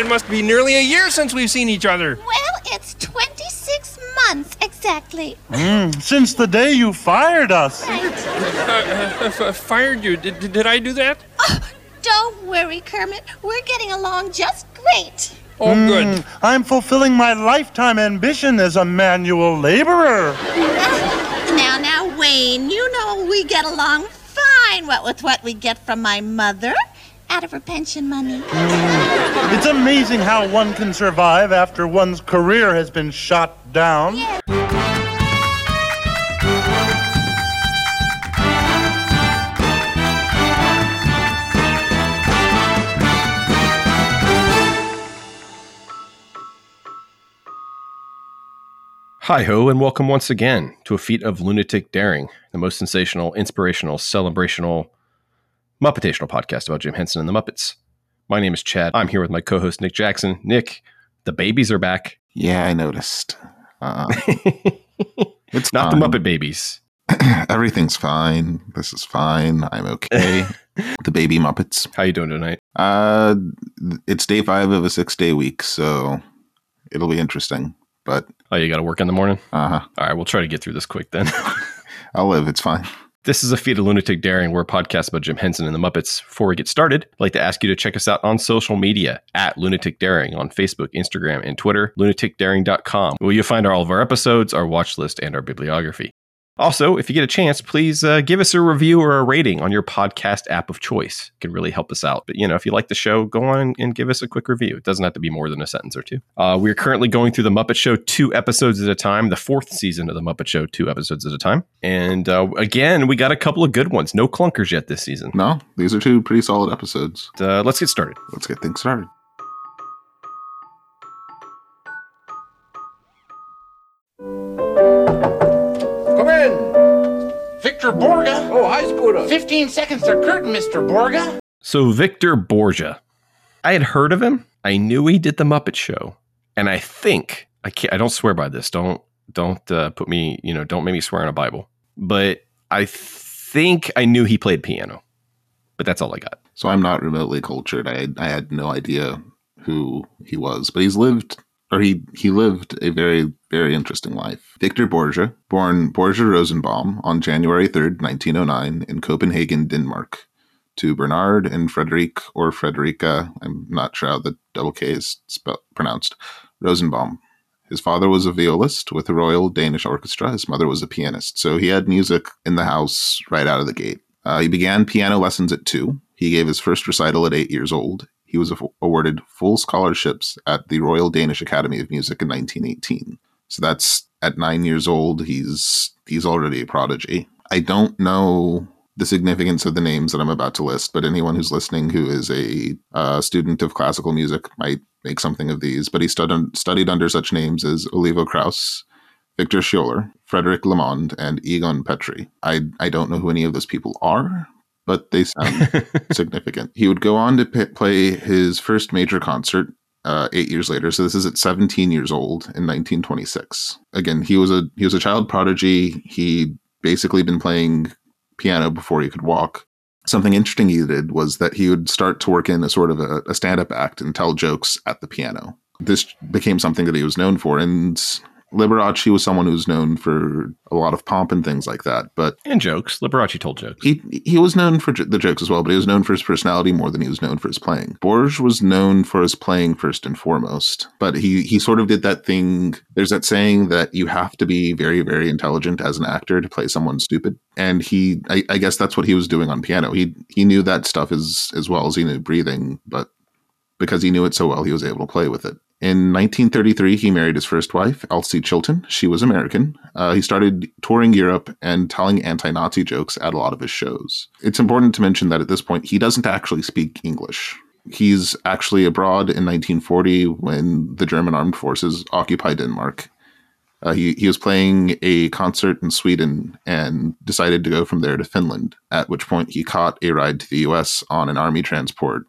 it must be nearly a year since we've seen each other. Well, it's 26 months exactly. Since the day you fired us. Right. Uh, uh, f- fired you. Did, did, did I do that? Oh, Don't worry, Kermit. We're getting along just great. Oh, good. I'm fulfilling my lifetime ambition as a manual laborer. Now, now, Wayne, you know we get along fine what with what we get from my mother out of her pension money. Mm. It's amazing how one can survive after one's career has been shot down. Yeah. Hi ho, and welcome once again to a feat of lunatic daring, the most sensational, inspirational, celebrational, Muppetational podcast about Jim Henson and the Muppets. My name is Chad. I'm here with my co-host Nick Jackson. Nick, the babies are back. Yeah, I noticed. Uh, it's Not fine. the Muppet babies. Everything's fine. This is fine. I'm okay. the baby Muppets. How you doing tonight? Uh, it's day five of a six day week, so it'll be interesting. But Oh, you got to work in the morning. uh huh, All right, we'll try to get through this quick then. I'll live. It's fine. This is a feat of lunatic daring. We're a podcast about Jim Henson and the Muppets. Before we get started, I'd like to ask you to check us out on social media at Lunatic Daring on Facebook, Instagram, and Twitter, lunaticdaring.com, where you'll find all of our episodes, our watch list, and our bibliography. Also, if you get a chance, please uh, give us a review or a rating on your podcast app of choice. It can really help us out. But, you know, if you like the show, go on and give us a quick review. It doesn't have to be more than a sentence or two. Uh, we're currently going through The Muppet Show two episodes at a time, the fourth season of The Muppet Show two episodes at a time. And uh, again, we got a couple of good ones. No clunkers yet this season. No, these are two pretty solid episodes. Uh, let's get started. Let's get things started. Borge. Oh, hi, Scooter. 15 seconds to curtain, Mr. Borge. So, Victor Borge. I had heard of him. I knew he did The Muppet Show. And I think, I, can't, I don't swear by this. Don't don't uh, put me, you know, don't make me swear on a Bible. But I think I knew he played piano. But that's all I got. So I'm not remotely cultured. I I had no idea who he was, but he's lived or he he lived a very very interesting life. Victor Borge, born Borge Rosenbaum on January 3rd, 1909 in Copenhagen, Denmark, to Bernard and Frederic or Frederica, I'm not sure how the double K is spelled, pronounced, Rosenbaum. His father was a violist with the Royal Danish Orchestra. His mother was a pianist. So he had music in the house right out of the gate. Uh, he began piano lessons at two. He gave his first recital at eight years old. He was awarded full scholarships at the Royal Danish Academy of Music in 1918. So that's at nine years old. He's he's already a prodigy. I don't know the significance of the names that I'm about to list, but anyone who's listening who is a uh, student of classical music might make something of these. But he stud- studied under such names as Olivo Krause, Victor Schioler, Frederic Lamond, and Egon Petri. I I don't know who any of those people are, but they sound significant. He would go on to p- play his first major concert uh, eight years later. So this is at 17 years old in 1926. Again, he was a he was a child prodigy. He basically been playing piano before he could walk. Something interesting he did was that he would start to work in a sort of a, a stand-up act and tell jokes at the piano. This became something that he was known for, and Liberace was someone who was known for a lot of pomp and things like that. But And jokes. Liberace told jokes. he he was known for the jokes as well, but he was known for his personality more than he was known for his playing. Borges was known for his playing first and foremost, but he he sort of did that thing. There's that saying that you have to be very very intelligent as an actor to play someone stupid, and he I, I guess that's what he was doing on piano. He he knew that stuff as as well as he knew breathing, but because he knew it so well, he was able to play with it. In 1933, he married his first wife, Elsie Chilton. She was American. Uh, he started touring Europe and telling anti Nazi jokes at a lot of his shows. It's important to mention that at this point, he doesn't actually speak English. He's actually abroad in 1940 when the German armed forces occupy Denmark. Uh, he, he was playing a concert in Sweden and decided to go from there to Finland, at which point he caught a ride to the US on an army transport.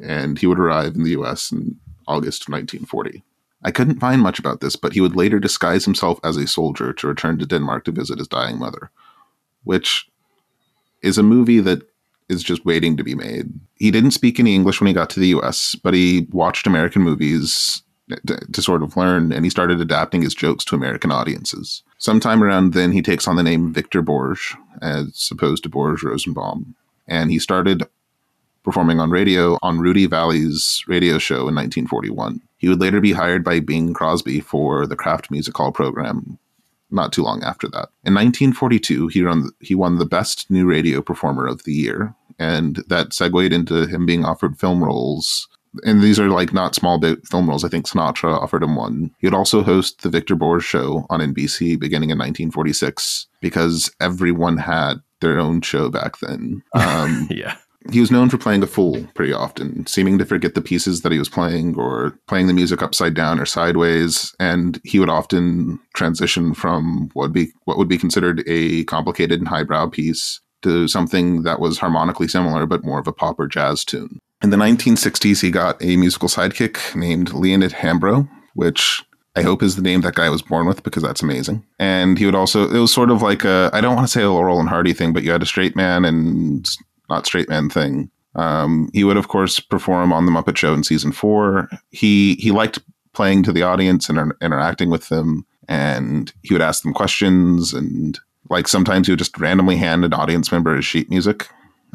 And he would arrive in the US in August 1940. I couldn't find much about this, but he would later disguise himself as a soldier to return to Denmark to visit his dying mother, which is a movie that is just waiting to be made. He didn't speak any English when he got to the US, but he watched American movies to, to sort of learn and he started adapting his jokes to American audiences. Sometime around then, he takes on the name Victor Borge as opposed to Borge Rosenbaum. And he started performing on radio on Rudy Vallee's radio show in 1941. He would later be hired by Bing Crosby for the Kraft Music Hall program not too long after that. In 1942, he won, he won the Best New Radio Performer of the Year, and that segued into him being offered film roles. And these are like not small bit film roles. I think Sinatra offered him one. He would also host the Victor Borge show on NBC beginning in 1946 because everyone had their own show back then. Um, yeah. He was known for playing a fool pretty often, seeming to forget the pieces that he was playing or playing the music upside down or sideways. And he would often transition from what would be what would be considered a complicated and highbrow piece to something that was harmonically similar but more of a pop or jazz tune. In the 1960s, he got a musical sidekick named Leonid Hambro, which I hope is the name that guy was born with because that's amazing. And he would also, it was sort of like a, I don't want to say a Laurel and Hardy thing, but you had a straight man and not straight man thing. Um, he would, of course, perform on the Muppet Show in season four. He he liked playing to the audience and inter- interacting with them, and he would ask them questions. And like sometimes he would just randomly hand an audience member his sheet music.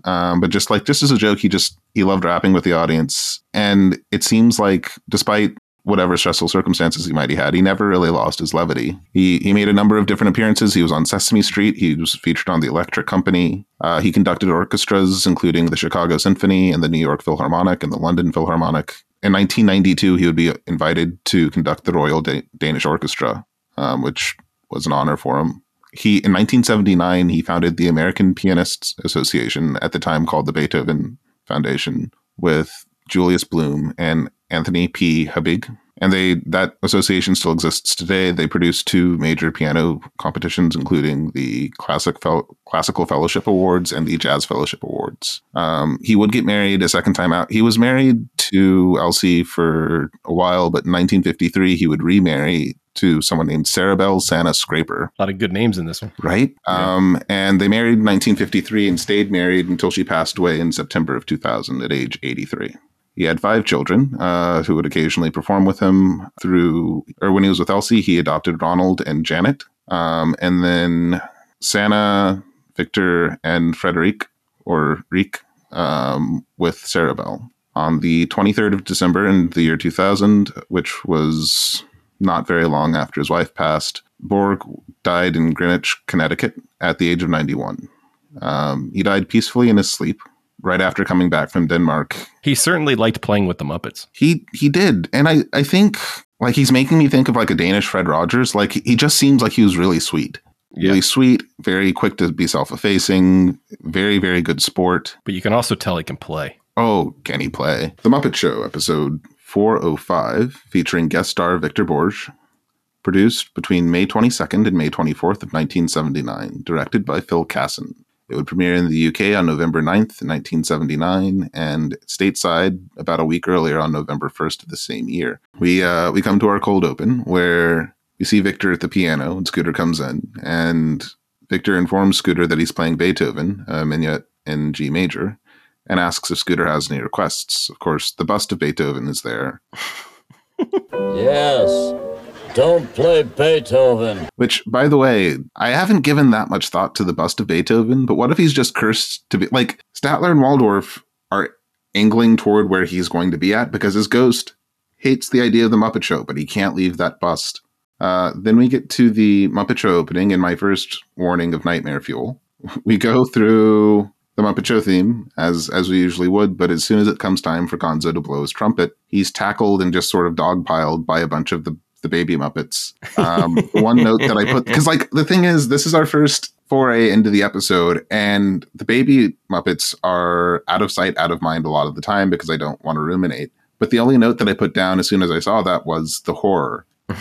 Um, but just like just as a joke, he just he loved rapping with the audience, and it seems like despite whatever stressful circumstances he might have had, he never really lost his levity. He he made a number of different appearances. He was on Sesame Street. He was featured on the Electric Company. Uh, he conducted orchestras, including the Chicago Symphony and the New York Philharmonic and the London Philharmonic. In 1992, he would be invited to conduct the Royal da- Danish Orchestra, um, which was an honor for him. He in 1979 he founded the American Pianists Association, at the time called the Beethoven Foundation, with Julius Bloom and Anthony P. Habig. And they that association still exists today. They produce two major piano competitions, including the Classic Fel- Classical Fellowship Awards and the Jazz Fellowship Awards. Um, he would get married a second time out. He was married to Elsie for a while, but in 1953 he would remarry to someone named Sarabel Sanna Scraper A lot of good names in this one. right? Um, and they married in 1953 and stayed married until she passed away in September of 2000 at age 83. He had five children uh, who would occasionally perform with him through, or when he was with Elsie, he adopted Ronald and Janet. Um, and then Sanna, Victor, and Frederic, or Reek, um, with Sarabel. On the 23rd of December in the year 2000, which was not very long after his wife passed, Borge died in Greenwich, Connecticut at the age of 91. Um, he died peacefully in his sleep right after coming back from Denmark. He certainly liked playing with the Muppets. He he did, and I I think like he's making me think of like a Danish Fred Rogers. Like he just seems like he was really sweet, really sweet, very quick to be self-effacing, very very good sport. But you can also tell he can play. Oh, can he play? The Muppet Show, episode 405, featuring guest star Victor Borge, produced between May 22nd and May 24th of 1979, directed by Phil Casson. It would premiere in the UK on November 9th, 1979, and stateside about a week earlier on November 1st of the same year. We uh, we come to our cold open where we see Victor at the piano and Scooter comes in, and Victor informs Scooter that he's playing Beethoven, a minuet in G major, and asks if Scooter has any requests. Of course, the bust of Beethoven is there, Yes. Don't play Beethoven. which, by the way, I haven't given that much thought to the bust of Beethoven, but what if he's just cursed to be like Statler and Waldorf are angling toward where he's going to be at because his ghost hates the idea of the Muppet Show, but he can't leave that bust. Uh, then we get to the Muppet Show opening and my first warning of nightmare fuel. We go through the Muppet Show theme as as we usually would, but as soon as it comes time for Gonzo to blow his trumpet, he's tackled and just sort of dogpiled by a bunch of the the baby Muppets. Um, one note that I put because like the thing is, this is our first foray into the episode, and the baby Muppets are out of sight, out of mind a lot of the time because I don't want to ruminate. But the only note that I put down as soon as I saw that was the horror.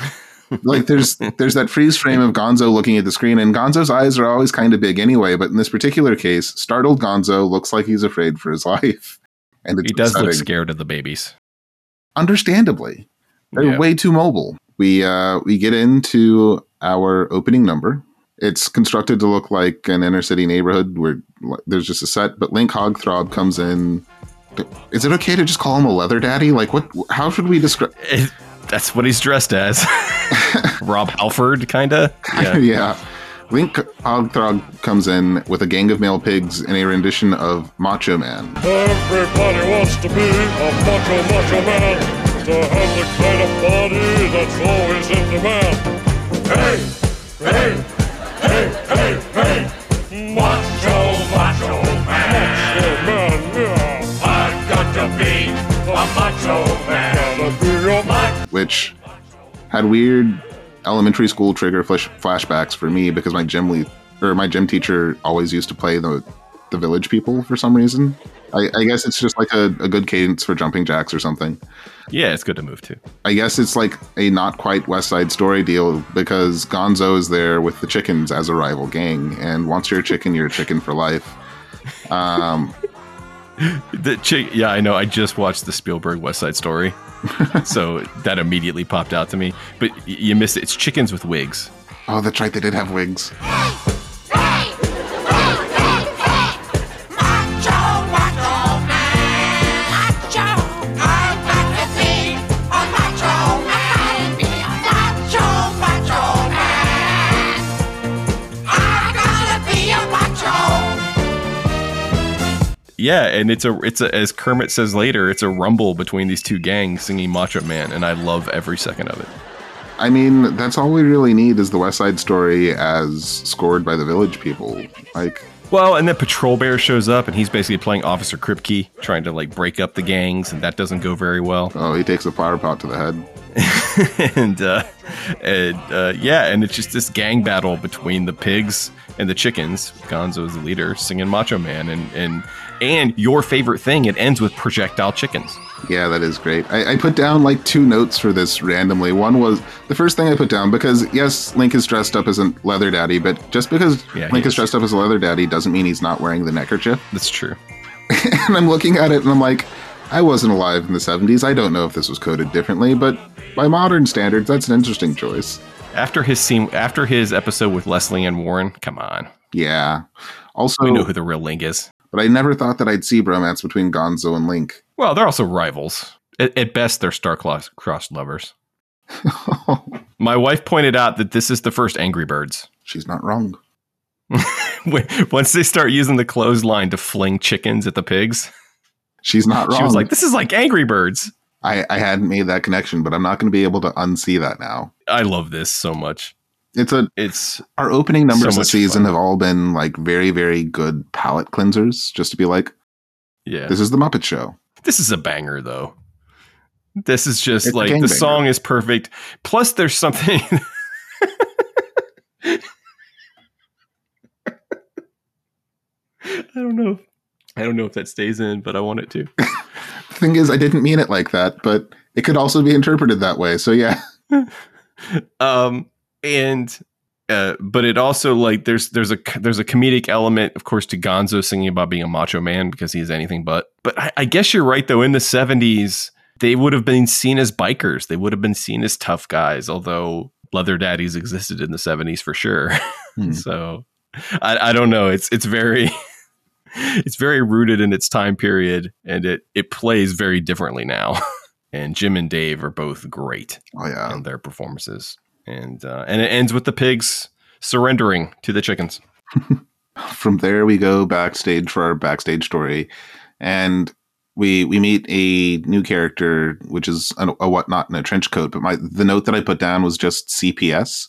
like there's there's that freeze frame of Gonzo looking at the screen, and Gonzo's eyes are always kind of big anyway. But in this particular case, startled Gonzo looks like he's afraid for his life, and He does look scared of the babies. Understandably, they're Yeah. way too mobile. We uh, we get into our opening number. It's constructed to look like an inner city neighborhood where there's just a set, but Link Hogthrob comes in. Is it okay to just call him a leather daddy? Like, what? How should we describe? That's what he's dressed as. Rob Halford, kind of. Yeah. Yeah. Link Hogthrob comes in with a gang of male pigs in a rendition of Macho Man. Everybody wants to be a macho, macho man. To have the kind of body that's always in demand. Hey, hey, hey, hey, hey. Macho, macho man. Macho man, yeah. I've got to be a macho man. A which had weird elementary school trigger flash- flashbacks for me because my gym lead or my gym teacher always used to play the the village people for some reason. I, I guess it's just like a, a good cadence for jumping jacks or something. Yeah, it's good to move to. I guess it's like a not quite West Side Story deal because Gonzo is there with the chickens as a rival gang, and once you're a chicken, you're a chicken for life. Um, The chick, yeah, I know. I just watched the Spielberg West Side Story, so that immediately popped out to me. But y- you missed it. It's chickens with wigs. oh, that's right, they did have wigs. Yeah, and it's a it's a as Kermit says later, it's a rumble between these two gangs singing Macho Man, and I love every second of it. I mean, that's all we really need is the West Side Story as scored by the village people. Like, Well, and then Patrol Bear shows up, and he's basically playing Officer Krupke, trying to like break up the gangs, and that doesn't go very well. oh, he takes a flower pot to the head. and uh, and uh, yeah, and it's just this gang battle between the pigs and the chickens. Gonzo's the leader, singing Macho Man, and and and your favorite thing, it ends with projectile chickens. Yeah, that is great. I, I put down like two notes for this randomly. One was the first thing I put down because yes, Link is dressed up as a leather daddy, but just because Yeah, Link is is. dressed up as a leather daddy doesn't mean he's not wearing the neckerchief. That's true. and I'm looking at it and I'm like, I wasn't alive in the 70s. I don't know if this was coded differently, but by modern standards, that's an interesting choice. After his scene, after his episode with Lesley Ann Warren, come on, Yeah. Also, we know who the real Link is. But I never thought that I'd see bromance between Gonzo and Link. Well, they're also rivals. At, at best, they're star-crossed lovers. My wife pointed out that this is the first Angry Birds. She's not wrong. Once they start using the clothesline to fling chickens at the pigs, She's not wrong. she was like, "This is like Angry Birds." I, I hadn't made that connection, but I'm not going to be able to unsee that now. I love this so much. It's a It's our opening numbers So this much season fun. have all been like very very good palate cleansers. Just to be like, yeah. this is the Muppet Show. This is a banger, though. This is just It's like the gangbanger. song is perfect. Plus, there's something. I don't know. I don't know if that stays in, but I want it to. The thing is, I didn't mean it like that, but it could also be interpreted that way. So yeah, um and uh but it also like there's there's a there's a comedic element of course to gonzo singing about being a macho man because he's anything but. But I, I guess you're right though in the 70s they would have been seen as bikers. They would have been seen as tough guys although leather daddies existed in the 70s for sure. Hmm. so I, I don't know. It's it's very it's very rooted in its time period and it it plays very differently now. And jim and dave are both great oh yeah, and their performances. And uh, and it ends with the pigs surrendering to the chickens. from there we go backstage for our backstage story. And we we meet a new character which is a, a whatnot in a trench coat. But my the note that i put down was just cps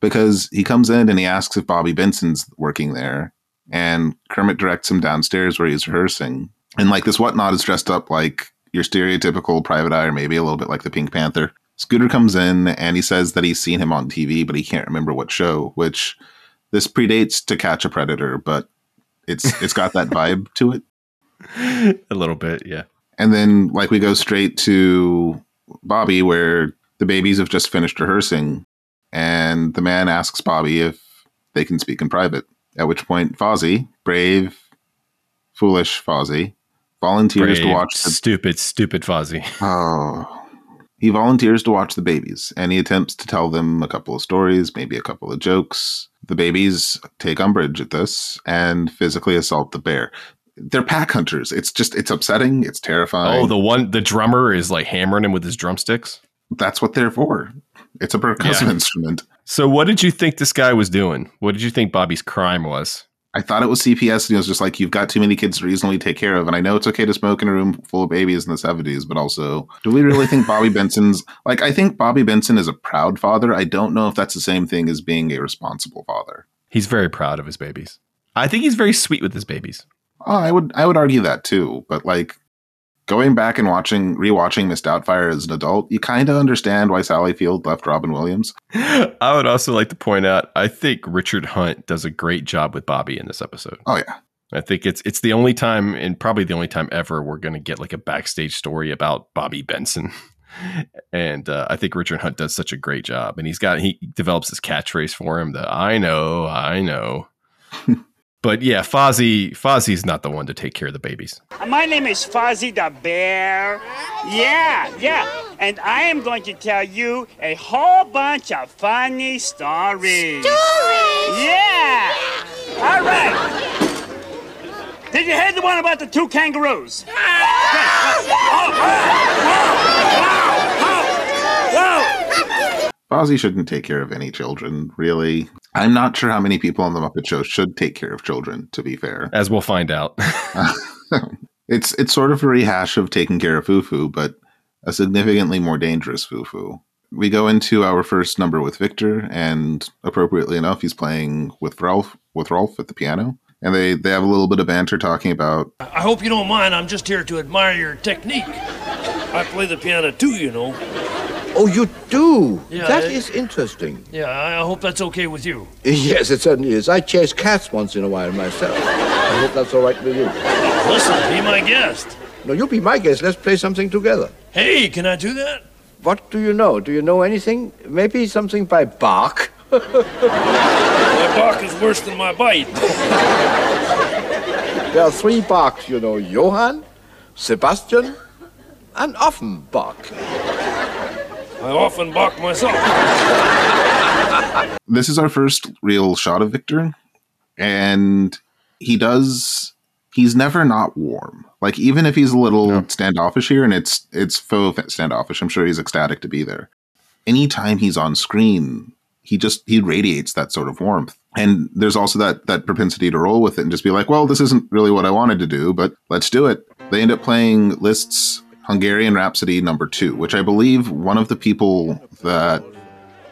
because he comes in and he asks if bobby benson's working there. And kermit directs him downstairs where he's rehearsing. And like this whatnot is dressed up like your stereotypical private eye or maybe a little bit like the pink panther scooter comes in and he says that he's seen him on tv but he can't remember what show which this predates to catch a predator but it's it's got that vibe to it a little bit, yeah. and then like we go straight to bobby where the babies have just finished rehearsing and the man asks bobby if they can speak in private at which point fozzie brave foolish fozzie volunteers to watch the stupid, stupid Fozzie. Oh. He volunteers to watch the babies and he attempts to tell them a couple of stories, maybe a couple of jokes. The babies take umbrage at this and physically assault the bear. They're pack hunters. It's just it's upsetting. It's terrifying. Oh, the one the drummer is like hammering him with his drumsticks. That's what they're for. It's a percussive Yeah. instrument. So what did you think this guy was doing? What did you think Bobby's crime was? I thought it was CPS, and he was just like, "You've got too many kids to reasonably take care of." And I know it's okay to smoke in a room full of babies in the seventies, but also, do we really think Bobby Benson's like? I think Bobby Benson is a proud father. I don't know if that's the same thing as being a responsible father. He's very proud of his babies. I think he's very sweet with his babies. Oh, I would, I would argue that too. But like, going back and watching, rewatching Miss Doubtfire as an adult, you kind of understand why Sally Field left Robin Williams. I would also like to point out I think Richard Hunt does a great job with Bobby in this episode. Oh yeah, I think it's it's the only time and probably the only time ever we're going to get like a backstage story about Bobby Benson. And uh, I think Richard Hunt does such a great job, and he's got he develops this catchphrase for him. The I know, I know. but yeah, Fozzie Fozzie's not the one to take care of the babies. My name is Fozzie the Bear. Yeah, yeah. And I am going to tell you a whole bunch of funny stories. Stories? Yeah. All right. Did you hear the one about the two kangaroos? Oh, whoa. Fozzie shouldn't take care of any children, really. I'm not sure how many people on the Muppet Show should take care of children. To be fair, As we'll find out. it's it's sort of a rehash of taking care of Fufu, but a significantly more dangerous Fufu. We go into our first number with Victor, and appropriately enough, he's playing with Ralph with Rolf at the piano, and they they have a little bit of banter talking about I hope you don't mind. I'm just here to admire your technique. I play the piano too, you know. Oh, you do? Yeah, That it- is interesting. Yeah, I hope that's okay with you. Yes, it certainly is. I chase cats once in a while myself. I hope that's all right with you. Listen, be my guest. No, you be my guest. Let's play something together. Hey, can I do that? What do you know? Do you know anything? Maybe something by Bach? My bark is worse than my bite. There are three Bachs, you know Johann, Sebastian, and Offenbach. I often bark myself. this is our first real shot of Victor, and he does. He's never not warm. Like even if he's a little standoffish here, and it's it's faux standoffish. I'm sure he's ecstatic to be there. Anytime he's on screen, he just he radiates that sort of warmth. And there's also that that propensity to roll with it and just be like, well, this isn't really what I wanted to do, but let's do it. They end up playing Liszt's Hungarian Rhapsody number two, which I believe one of the people that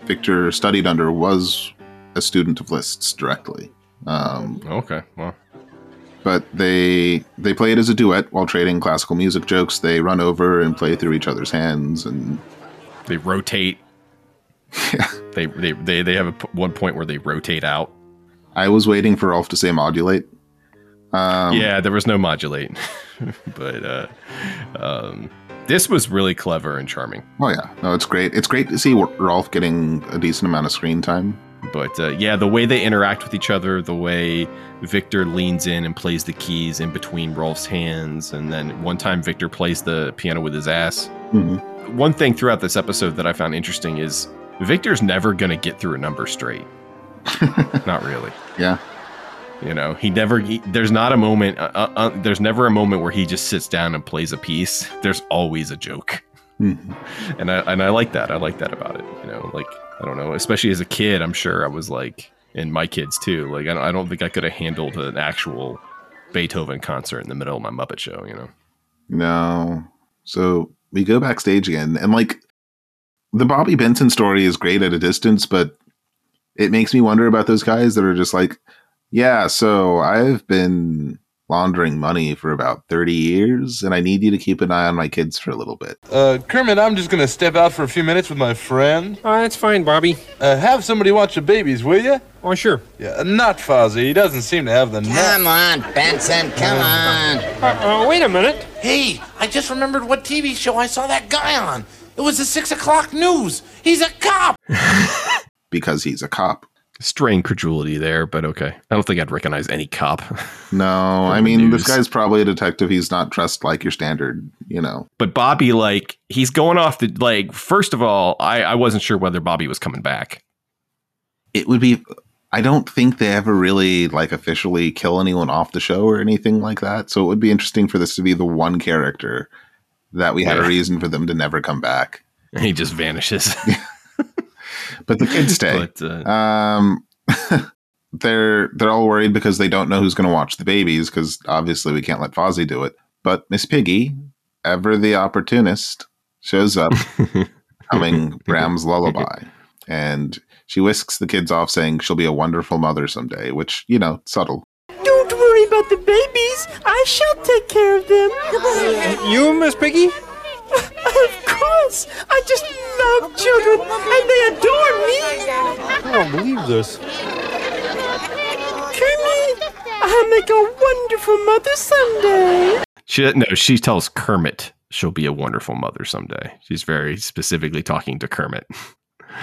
Victor studied under was a student of Liszt's directly. Um, okay, well, but they they play it as a duet while trading classical music jokes. They run over and play through each other's hands, and they rotate. They, they they they have a p- one point where they rotate out. I was waiting for Rolf to say modulate. Um, yeah, there was no modulate, but uh, um, this was really clever and charming. Oh yeah, no, it's great. It's great to see Rolf getting a decent amount of screen time. But uh, yeah, the way they interact with each other, the way Victor leans in and plays the keys in between Rolf's hands, and then one time Victor plays the piano with his ass. Mhm. One thing throughout this episode that I found interesting is Victor's never going to get through a number straight. Not really. Yeah. You know, he never. He, there's not a moment. Uh, uh, uh, there's never a moment where he just sits down and plays a piece. There's always a joke, Mhm. and I and I like that. I like that about it. You know, like I don't know, especially as a kid, I'm sure I was like, and my kids too. Like I don't, I don't think I could have handled an actual Beethoven concert in the middle of my Muppet Show. You know. No. So we go backstage again, and like the Bobby Benson story is great at a distance, but it makes me wonder about those guys that are just like, yeah, so I've been laundering money for about 30 years, and I need you to keep an eye on my kids for a little bit. Uh, Kermit, I'm just gonna step out for a few minutes with my friend. Oh, that's fine, Bobby. Uh, have somebody watch the babies, will you? Oh, sure. Yeah, not Fozzie. He doesn't seem to have the Come on, Benson, come on. Uh, uh, wait a minute. Hey, I just remembered what TV show I saw that guy on. It was the six o'clock news. He's a cop. Because he's a cop. Strain credulity there, but okay. I don't think I'd recognize any cop. No, I mean, this guy's probably a detective. He's not dressed like your standard, you know. but Bobby, like, he's going off the like. First of all, I I wasn't sure whether Bobby was coming back. It would be I don't think they ever really like officially kill anyone off the show or anything like that. So it would be interesting for this to be the one character that we had a reason for them to never come back. He just vanishes. But the kids stay. But, uh, Um, they're they're all worried because they don't know who's going to watch the babies because obviously we can't let Fozzie do it. But Miss Piggy, ever the opportunist, shows up, humming Brahms' lullaby, and she whisks the kids off, saying she'll be a wonderful mother someday. Which you know, subtle. Don't worry about the babies. I shall take care of them. You, Miss Piggy? Of course. I just love children, and they adore me. I don't believe this. Kermit, I'll make a wonderful mother someday. she no, she tells Kermit she'll be a wonderful mother someday. She's very specifically talking to Kermit.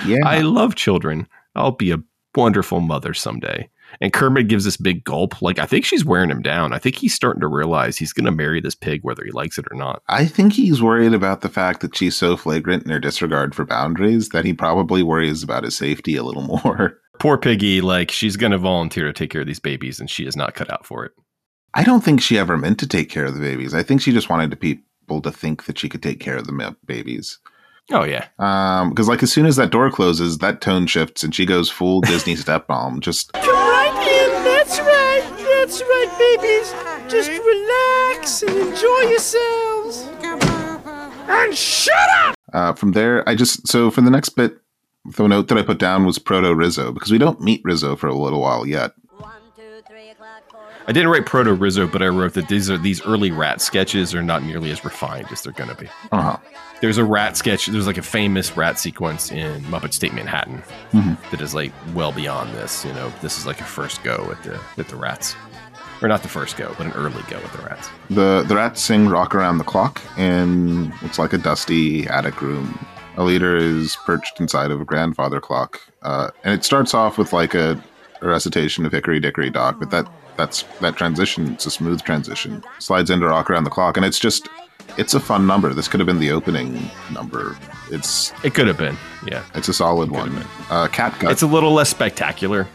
Yeah, I love children. I'll be a wonderful mother someday. And Kermit gives this big gulp. Like I think she's wearing him down. I think he's starting to realize he's going to marry this pig whether he likes it or not. I think he's worried about the fact that she's so flagrant in her disregard for boundaries that he probably worries about his safety a little more. Poor piggy, like she's going to volunteer to take care of these babies, and she is not cut out for it. I don't think she ever meant to take care of the babies. I think she just wanted people to think that she could take care of the babies. Oh yeah, Um, because like as soon as that door closes, that tone shifts and she goes full Disney stepmom. Just Come right in. That's right. That's right, babies. Just relax and enjoy yourselves. And shut up. uh, from there, I just so for the next bit, the note that I put down was Proto Rizzo because we don't meet Rizzo for a little while yet. I didn't write Proto Rizzo, but I wrote that these are these early rat sketches are not nearly as refined as they're going to be. Uh huh. There's a rat sketch. There's like a famous rat sequence in Muppets Take Manhattan Mhm. that is like well beyond this. You know, this is like a first go at the at the rats, or not the first go, but an early go at the rats. The the rats sing "Rock Around the Clock" in what's like a dusty attic room. A leader is perched inside of a grandfather clock, uh, and it starts off with like a, a recitation of "Hickory Dickory Dock," but that that's that transition. It's a smooth transition. Slides into "Rock Around the Clock," and it's just it's a fun number. This could have been the opening number. It's It could have been, yeah. it's a solid one. Uh, Catgut. It's a little less spectacular.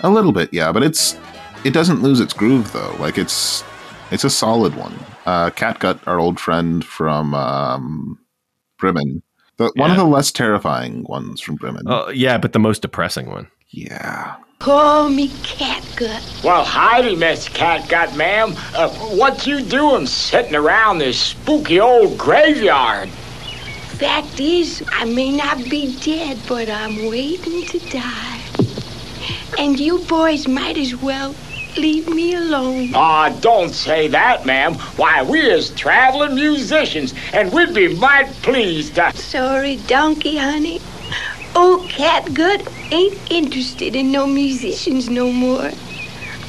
A little bit, yeah, but it's it doesn't lose its groove though. Like it's it's a solid one. Uh, Catgut, our old friend from um, Bremen, the, one of the less terrifying ones from Bremen. Oh yeah, but the most depressing one. Yeah, Call me Catgut. Well, howdy, Miss Catgut, ma'am. Uh, what you doing sitting around this spooky old graveyard? Fact is, I may not be dead, but I'm waiting to die. And you boys might as well leave me alone. Aw, don't say that, ma'am. Why, we is traveling musicians, and we'd be mighty pleased to... Sorry, donkey, honey. Old Catgut ain't interested in no musicians no more.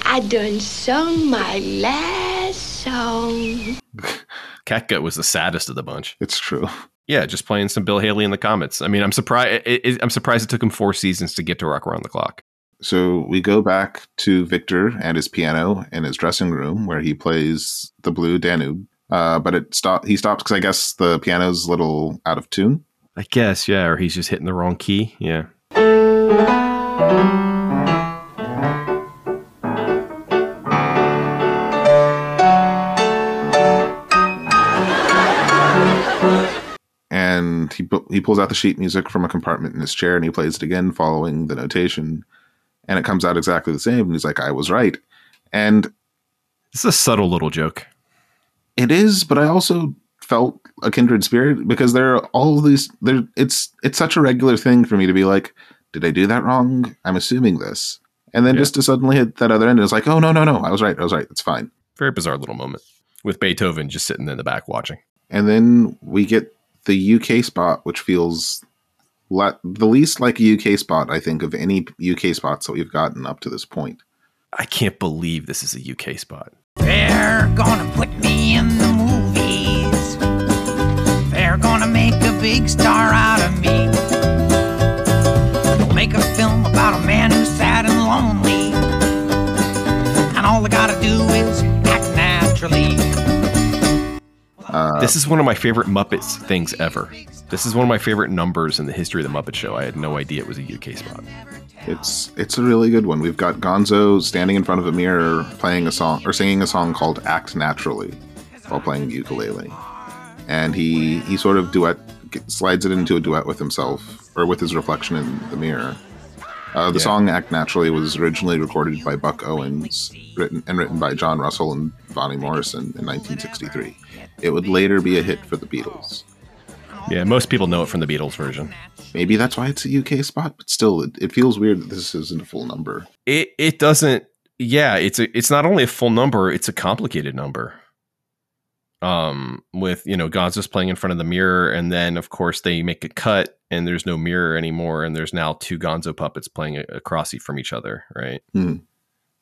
I done sung my last song. Catgut was the saddest of the bunch. it's true. Yeah, just playing some Bill Haley in the Comets. I mean, I'm surprised. It, it, I'm surprised it took him four seasons to get to Rock Around the Clock. So we go back to Victor and his piano in his dressing room where he plays the Blue Danube. Uh, but it stop. He stops because I guess the piano's a little out of tune. I guess, yeah, or he's just hitting the wrong key. Yeah. and he he pulls out the sheet music from a compartment in his chair and he plays it again following the notation and it comes out exactly the same and he's like i was right and it's a subtle little joke. it is but i also felt a kindred spirit because there are all these there it's it's such a regular thing for me to be like did i do that wrong i'm assuming this and then Yeah. just to suddenly hit that other end and it's like oh no no no i was right i was right it's fine Very bizarre little moment with Beethoven just sitting in the back watching. and then we get the UK spot, which feels le- the least like a UK spot, I think, of any UK spots that we've gotten up to this point. I can't believe this is a UK spot. They're gonna put me in the movies. They're gonna make a big star out of me. They'll make a film about a man who's sad and lonely. And all they gotta do is act naturally. Uh, This is one of my favorite Muppets things ever. This is one of my favorite numbers in the history of the Muppet Show. I had no idea it was a UK spot. It's it's a really good one. We've got Gonzo standing in front of a mirror playing a song or singing a song called "Act Naturally" while playing the ukulele, and he he sort of duet slides it into a duet with himself or with his reflection in the mirror. Uh, the Yeah. song "Act Naturally" was originally recorded by Buck Owens, written and written by John Russell and Voni Morrison in 1963. It would later be a hit for the Beatles. Yeah, most people know it from the Beatles version. Maybe that's why it's a UK spot, but still, it, it feels weird that this isn't a full number. It it doesn't. Yeah, it's a it's not only a full number; it's a complicated number. Um, with you know Gonzo's playing in front of the mirror, and then of course they make a cut, and there's no mirror anymore, and there's now two Gonzo puppets playing a- across from each other, right? Hmm.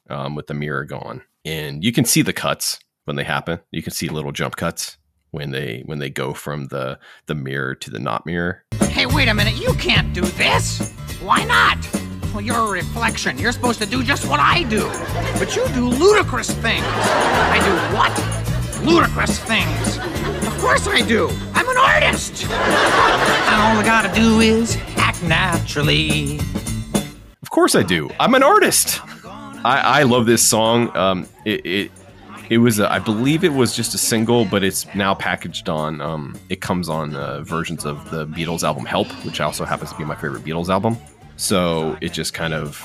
Um, with the mirror gone, and you can see the cuts when they happen. You can see little jump cuts when they when they go from the the mirror to the not mirror. Hey, wait a minute. You can't do this. Why not? Well, you're a reflection. You're supposed to do just what I do. But you do ludicrous things. I do what? Ludicrous things. Of course I do. I'm an artist. And all I gotta do is act naturally. Of course I do. I'm an artist. I, I love this song. Um, it, it it was a, I believe it was just a single, but it's now packaged on. Um, it comes on uh, versions of the Beatles album Help, which also happens to be my favorite Beatles album. So it just kind of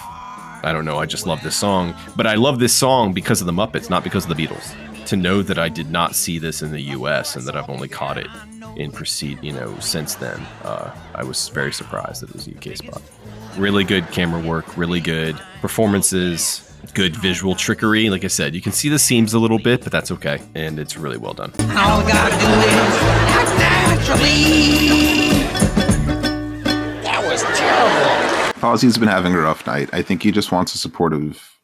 I don't know. I just love this song, but I love this song because of the Muppets, not because of the Beatles. To know that I did not see this in the U.S. and that I've only caught it in proceed, you know, since then, uh, I was very surprised that it was a UK spot. Really good camera work, really good performances, good visual trickery. Like I said, you can see the seams a little bit, but that's okay, and it's really well done. And all I gotta do is act naturally. That was terrible. Fozzie's been having a rough night. I think he just wants a supportive,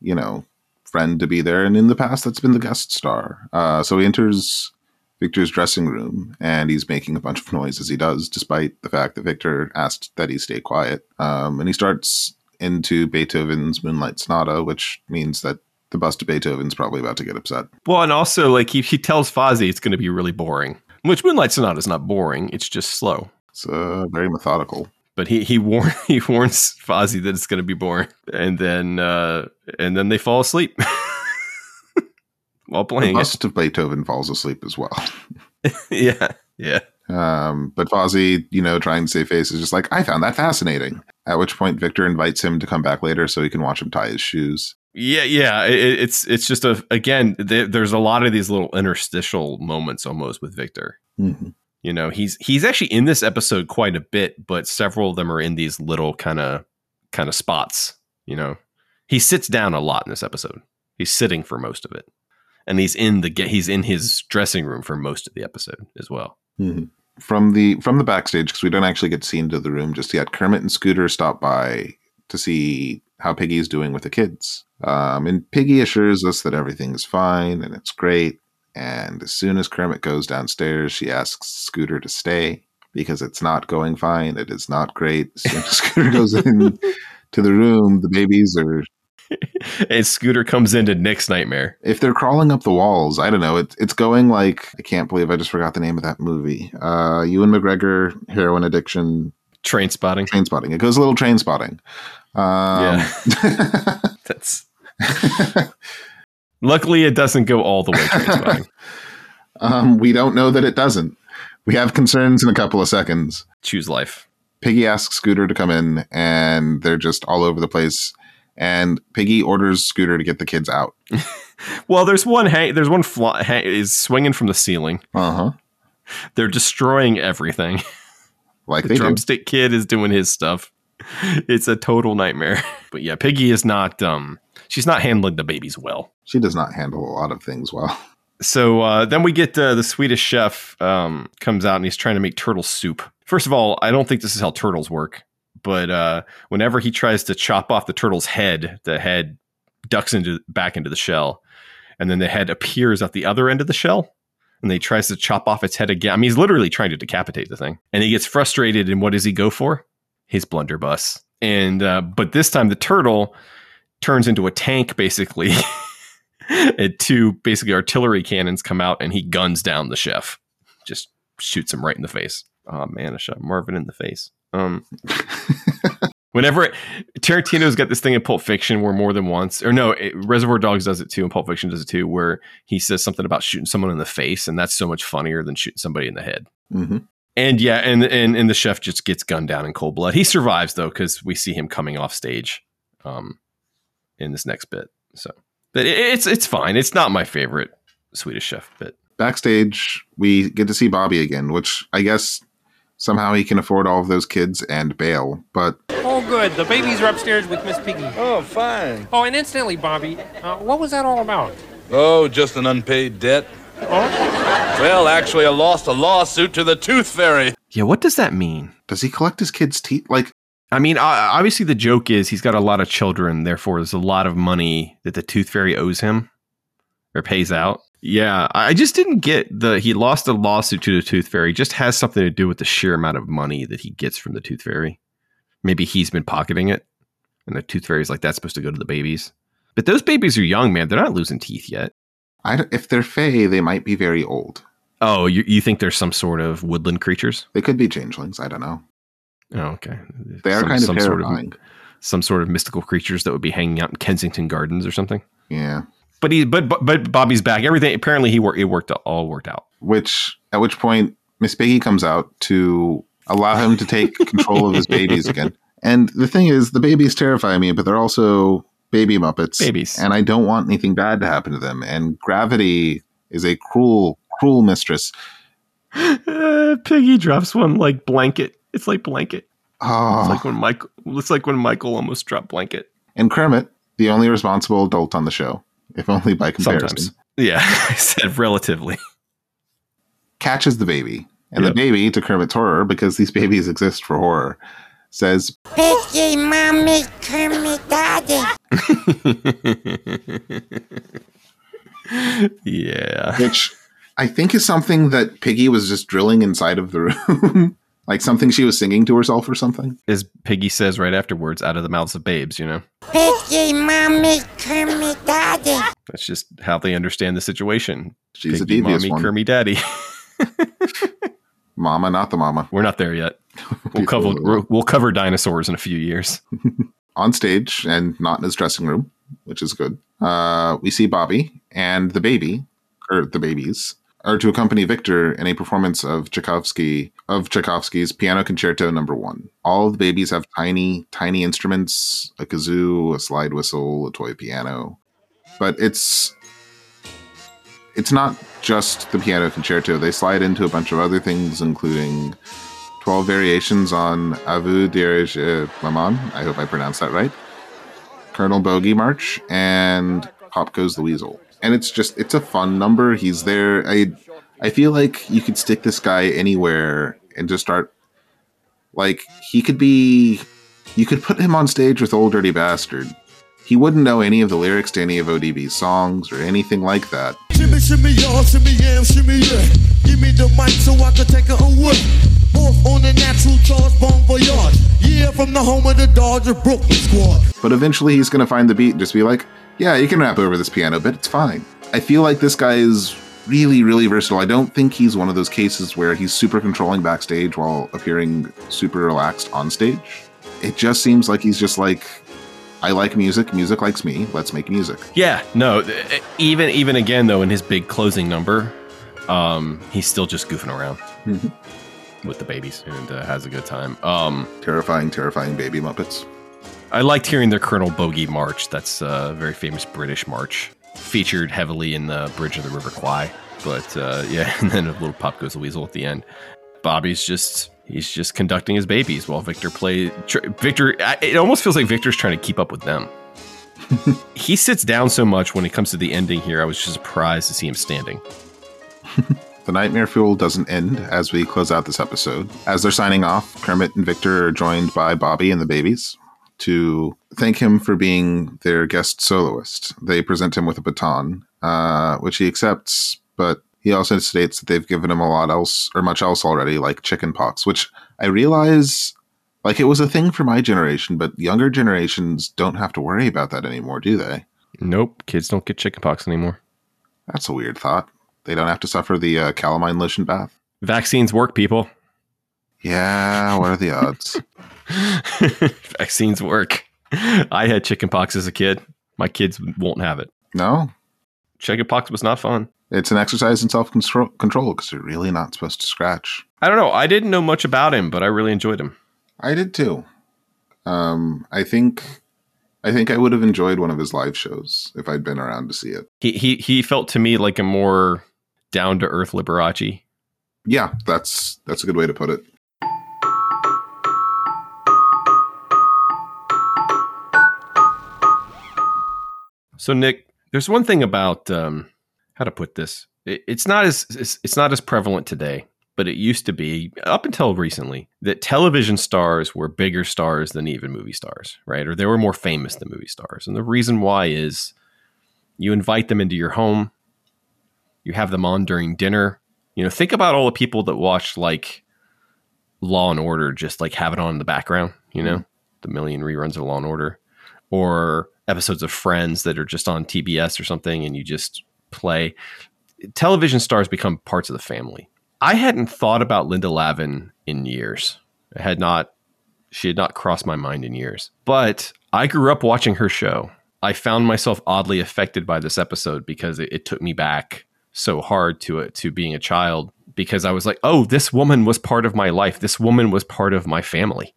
you know, friend to be there. And in the past, that's been the guest star. Uh, so he enters Victor's dressing room and he's making a bunch of noise as he does, despite the fact that Victor asked that he stay quiet. Um, and he starts into Beethoven's Moonlight Sonata, which means that the bust of Beethoven's probably about to get upset. Well, and also like he, he tells Fozzie it's going to be really boring, which Moonlight Sonata is not boring. It's just slow. It's uh, very methodical. But he he warn he warns Fozzie that it's going to be boring, and then uh, and then they fall asleep while playing bust of Beethoven falls asleep as well. yeah, yeah. Um, but Fozzie, you know, trying to save face is just like, I found that fascinating. At which point, Victor invites him to come back later so he can watch him tie his shoes. Yeah, yeah. It, it's it's just a again. There, there's a lot of these little interstitial moments almost with Victor. Mhm. You know, he's he's actually in this episode quite a bit, but several of them are in these little kind of kind of spots. You know, he sits down a lot in this episode. He's sitting for most of it, and he's in the he's in his dressing room for most of the episode as well. Mhm. From the from the backstage, because we don't actually get seen to see into the room just yet. Kermit and Scooter stop by to see how piggy is doing with the kids, um, and Piggy assures us that everything is fine and it's great. And as soon as Kermit goes downstairs, she asks Scooter to stay because it's not going fine. It is not great. As soon as Scooter goes in to the room, the babies are And Scooter comes into Nick's nightmare. if they're crawling up the walls, I don't know. It, it's going like I can't believe I just forgot the name of that movie. Uh, Ewan McGregor, heroin addiction, Train spotting. train spotting. It goes a little train spotting. Um, Yeah. That's luckily it doesn't go all the way spotting. um, we don't know that it doesn't. We have concerns in a couple of seconds. Choose life. Piggy asks Scooter to come in, and they're just all over the place. And Piggy orders Scooter to get the kids out. Well, there's one hang. There's one fly hang, is swinging from the ceiling. Uh huh. They're destroying everything. Like the they do. drumstick kid is doing his stuff. It's a total nightmare. But yeah, Piggy is not. Um, she's not handling the babies well. She does not handle a lot of things well. So uh, then we get uh, the Swedish chef um, comes out and he's trying to make turtle soup. First of all, I don't think this is how turtles work. But uh, whenever he tries to chop off the turtle's head, the head ducks into back into the shell, and then the head appears at the other end of the shell. And he tries to chop off its head again. I mean, he's literally trying to decapitate the thing. And he gets frustrated. And what does he go for? His blunderbuss. And uh, but this time the turtle turns into a tank, basically. and two basically artillery cannons come out, and he guns down the chef. Just shoots him right in the face. Oh man, I shot Marvin in the face. Um, whenever Tarantino's got this thing in Pulp Fiction where more than once, or no, it, Reservoir Dogs does it too, and Pulp Fiction does it too, where he says something about shooting someone in the face, and that's so much funnier than shooting somebody in the head. hmm And yeah, and and and the chef just gets gunned down in cold blood. He survives though because we see him coming off stage, um, in this next bit. So, but it, it's it's fine. It's not my favorite Swedish Chef bit. Backstage, we get to see Bobby again, which I guess somehow he can afford all of those kids and bail. But Oh, good. The babies are upstairs with Miss Piggy. Oh, fine. Oh, and incidentally, Bobby, uh, what was that all about? Oh, just an unpaid debt. Oh? Well, actually, I lost a lawsuit to the Tooth Fairy. Yeah, what does that mean? does he collect his kids' teeth? Like, I mean, obviously the joke is he's got a lot of children, therefore there's a lot of money that the Tooth Fairy owes him or pays out. Yeah, I just didn't get the he lost a lawsuit to the Tooth Fairy. Just has something to do with the sheer amount of money that he gets from the Tooth Fairy. Maybe he's been pocketing it, and the Tooth Fairy's like that's supposed to go to the babies. But those babies are young, man. They're not losing teeth yet. I don't- if they're Fey, they might be very old. Oh, you you think there's some sort of woodland creatures? They could be changelings. I don't know. Oh, okay. They are Some- kind of some sort terrifying. some sort of mystical creatures that would be hanging out in Kensington Gardens or something. Yeah. But he, but but, but Bobby's back. Everything apparently he worked. It worked all worked out. Which at which point Miss Piggy comes out to allow him to take control of his babies again. And the thing is, the babies terrify me, but they're also baby Muppets. Babies. And I don't want anything bad to happen to them. And gravity is a cruel, cruel mistress. Uh, Piggy drops one like blanket. It's like blanket. Oh. It's like ah. when Michael. It's like when Michael almost dropped blanket. And Kermit, the only responsible adult on the show, if only by comparison, Sometimes. Yeah, I said relatively. catches the baby. And the baby, to Kermit's horror, because these babies exist for horror, says, Piggy, mommy, Kermit, daddy. yeah. which I think is something that Piggy was just drilling inside of the room. like something she was singing to herself or something. As Piggy says right afterwards, out of the mouths of babes. You know, Piggy, mommy, Kermit, daddy. that's just how they understand the situation. She's a devious mommy, one. Kermy, daddy. Mama, not the mama. We're not there yet. We'll cover we'll, we'll cover dinosaurs in a few years. On stage and not in his dressing room, which is good. Uh, we see Bobby and the baby, or the babies, are to accompany Victor in a performance of Tchaikovsky of Tchaikovsky's Piano Concerto Number One. All the babies have tiny, tiny instruments: a kazoo, a slide whistle, a toy piano. But it's it's not just the piano concerto. They slide into a bunch of other things, including 12 variations on Avu Dirige Maman. I hope I pronounced that right. Colonel Bogey March and Pop Goes the Weasel. And it's just, it's a fun number. He's there. I, I feel like you could stick this guy anywhere and just start, like, he could be, you could put him on stage with Ol' Dirty Bastard. He wouldn't know any of the lyrics to any of ODB's songs or anything like that. Shimmy, shimmy, y'all, shimmy, yam, shimmy, yeah. Give me the mic so I can take it away. On the natural charge, bon voyage. Yeah, from the home of the Dodger Brooklyn squad. But eventually he's to find the beat and just be like, yeah, you can rap over this piano bit. It's fine. I feel like this guy is really, really versatile. I don't think he's one of those cases where he's super controlling backstage while appearing super relaxed on stage. It just seems like he's just like, I like music. Music likes me. Let's make music. Yeah, no. Even even again though, in his big closing number, um, he's still just goofing around with the babies and uh, has a good time. Um, terrifying, terrifying baby Muppets. I liked hearing their Colonel Bogey March. That's a very famous British march, featured heavily in the Bridge of the River Kwai. But uh, yeah, and then a little pop goes the weasel at the end. Bobby's just he's just conducting his babies while Victor plays. Tr- Victor, it almost feels like Victor's trying to keep up with them. he sits down so much when it comes to the ending here. I was just surprised to see him standing. The Nightmare Fuel doesn't end as we close out this episode. As they're signing off, Kermit and Victor are joined by Bobby and the babies to thank him for being their guest soloist. They present him with a baton, uh, which he accepts, but he also states that they've given him a lot else or much else already, like chicken pox, which I realize like it was a thing for my generation, but younger generations don't have to worry about that anymore, do they? Nope, kids don't get chickenpox anymore. That's a weird thought. They don't have to suffer the uh, calamine lotion bath. Vaccines work, people. Yeah, what are the odds? Vaccines work. I had chickenpox as a kid. My kids won't have it. No, Chickenpox was not fun. it's an exercise in self control because you're really not supposed to scratch. I don't know. I didn't know much about him, but I really enjoyed him. I did too. Um, I think, I think I would have enjoyed one of his live shows if I'd been around to see it. He he he felt to me like a more down to earth Liberace. Yeah, that's that's a good way to put it. So Nick, there's one thing about um, how to put this. It, it's not as it's, it's not as prevalent today, but it used to be up until recently that television stars were bigger stars than even movie stars, right? Or they were more famous than movie stars. And the reason why is you invite them into your home, you have them on during dinner. You know, think about all the people that watch like Law and Order, just like have it on in the background. You know, the million reruns of Law and Order, or episodes of Friends that are just on TBS or something, and you just play. Television stars become parts of the family. I hadn't thought about Linda Lavin in years. I had not. She had not crossed my mind in years. But I grew up watching her show. I found myself oddly affected by this episode because it, it took me back so hard to it to being a child because I was like, oh, this woman was part of my life. This woman was part of my family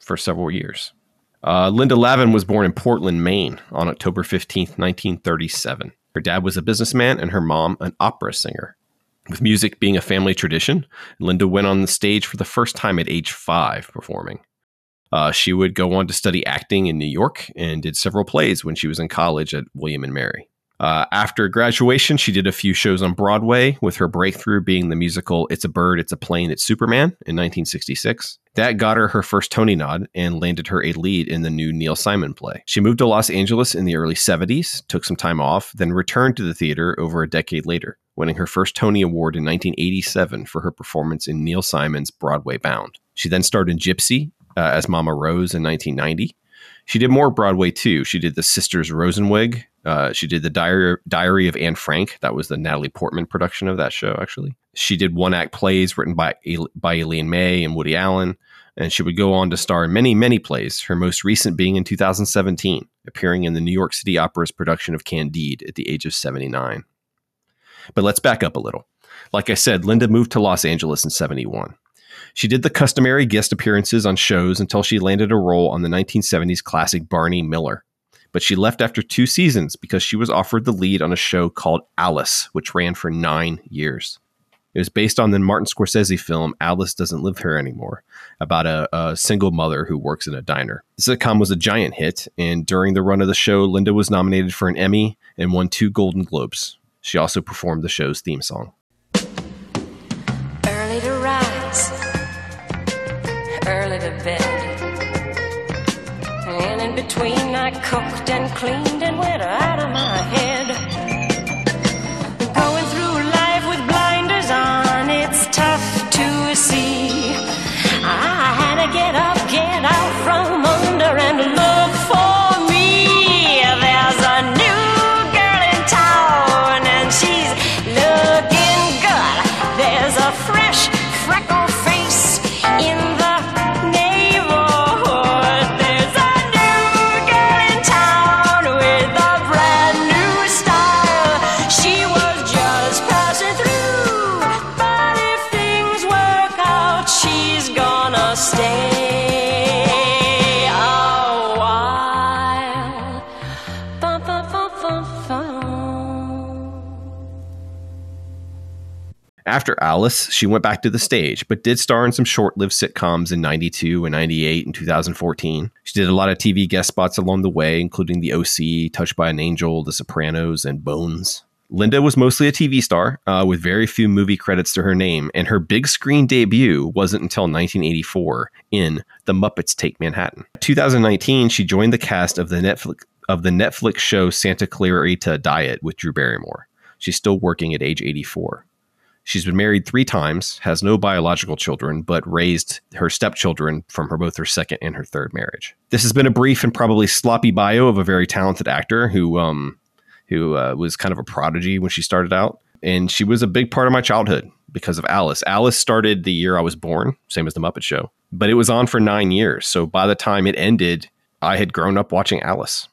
for several years. Uh, Linda Lavin was born in Portland, Maine on October 15th, 1937. Her dad was a businessman and her mom an opera singer. With music being a family tradition, Linda went on the stage for the first time at age five performing. Uh, she would go on to study acting in New York and did several plays when she was in college at William and Mary. Uh, after graduation, she did a few shows on Broadway, with her breakthrough being the musical It's a Bird, It's a Plane, It's Superman in 1966. That got her her first Tony nod and landed her a lead in the new Neil Simon play. She moved to Los Angeles in the early 70s, took some time off, then returned to the theater over a decade later, winning her first Tony Award in 1987 for her performance in Neil Simon's Broadway Bound. She then starred in Gypsy uh, as Mama Rose in 1990. She did more Broadway too. She did the Sisters Rosensweig. Uh, she did the Diary, Diary of Anne Frank. That was the Natalie Portman production of that show, actually. She did one act plays written by, by Elaine May and Woody Allen. And she would go on to star in many, many plays, her most recent being in 2017, appearing in the New York City Opera's production of Candide at the age of 79. But let's back up a little. Like I said, Linda moved to Los Angeles in 71. She did the customary guest appearances on shows until she landed a role on the 1970s classic Barney Miller. But she left after two seasons because she was offered the lead on a show called Alice, which ran for nine years. It was based on the Martin Scorsese film Alice Doesn't Live Here Anymore, about a, a, single mother who works in a diner. The sitcom was a giant hit, and during the run of the show, Linda was nominated for an Emmy and won two Golden Globes. She also performed the show's theme song. Between, I cooked and cleaned and went out of my head. After Alice, she went back to the stage, but did star in some short lived sitcoms in 92 and 98 and 2014. She did a lot of TV guest spots along the way, including The OC, Touched by an Angel, The Sopranos, and Bones. Linda was mostly a TV star, uh, with very few movie credits to her name, and her big screen debut wasn't until 1984 in The Muppets Take Manhattan. 2019, she joined the cast of the Netflix of the Netflix show Santa Clarita Diet with Drew Barrymore. She's still working at age 84. She's been married three times, has no biological children, but raised her stepchildren from her both her second and her third marriage. This has been a brief and probably sloppy bio of a very talented actor who um, who uh, was kind of a prodigy when she started out, and she was a big part of my childhood. because of Alice. Alice started the year I was born, same as the Muppet Show, but it was on for nine years. So by the time it ended, I had grown up watching Alice.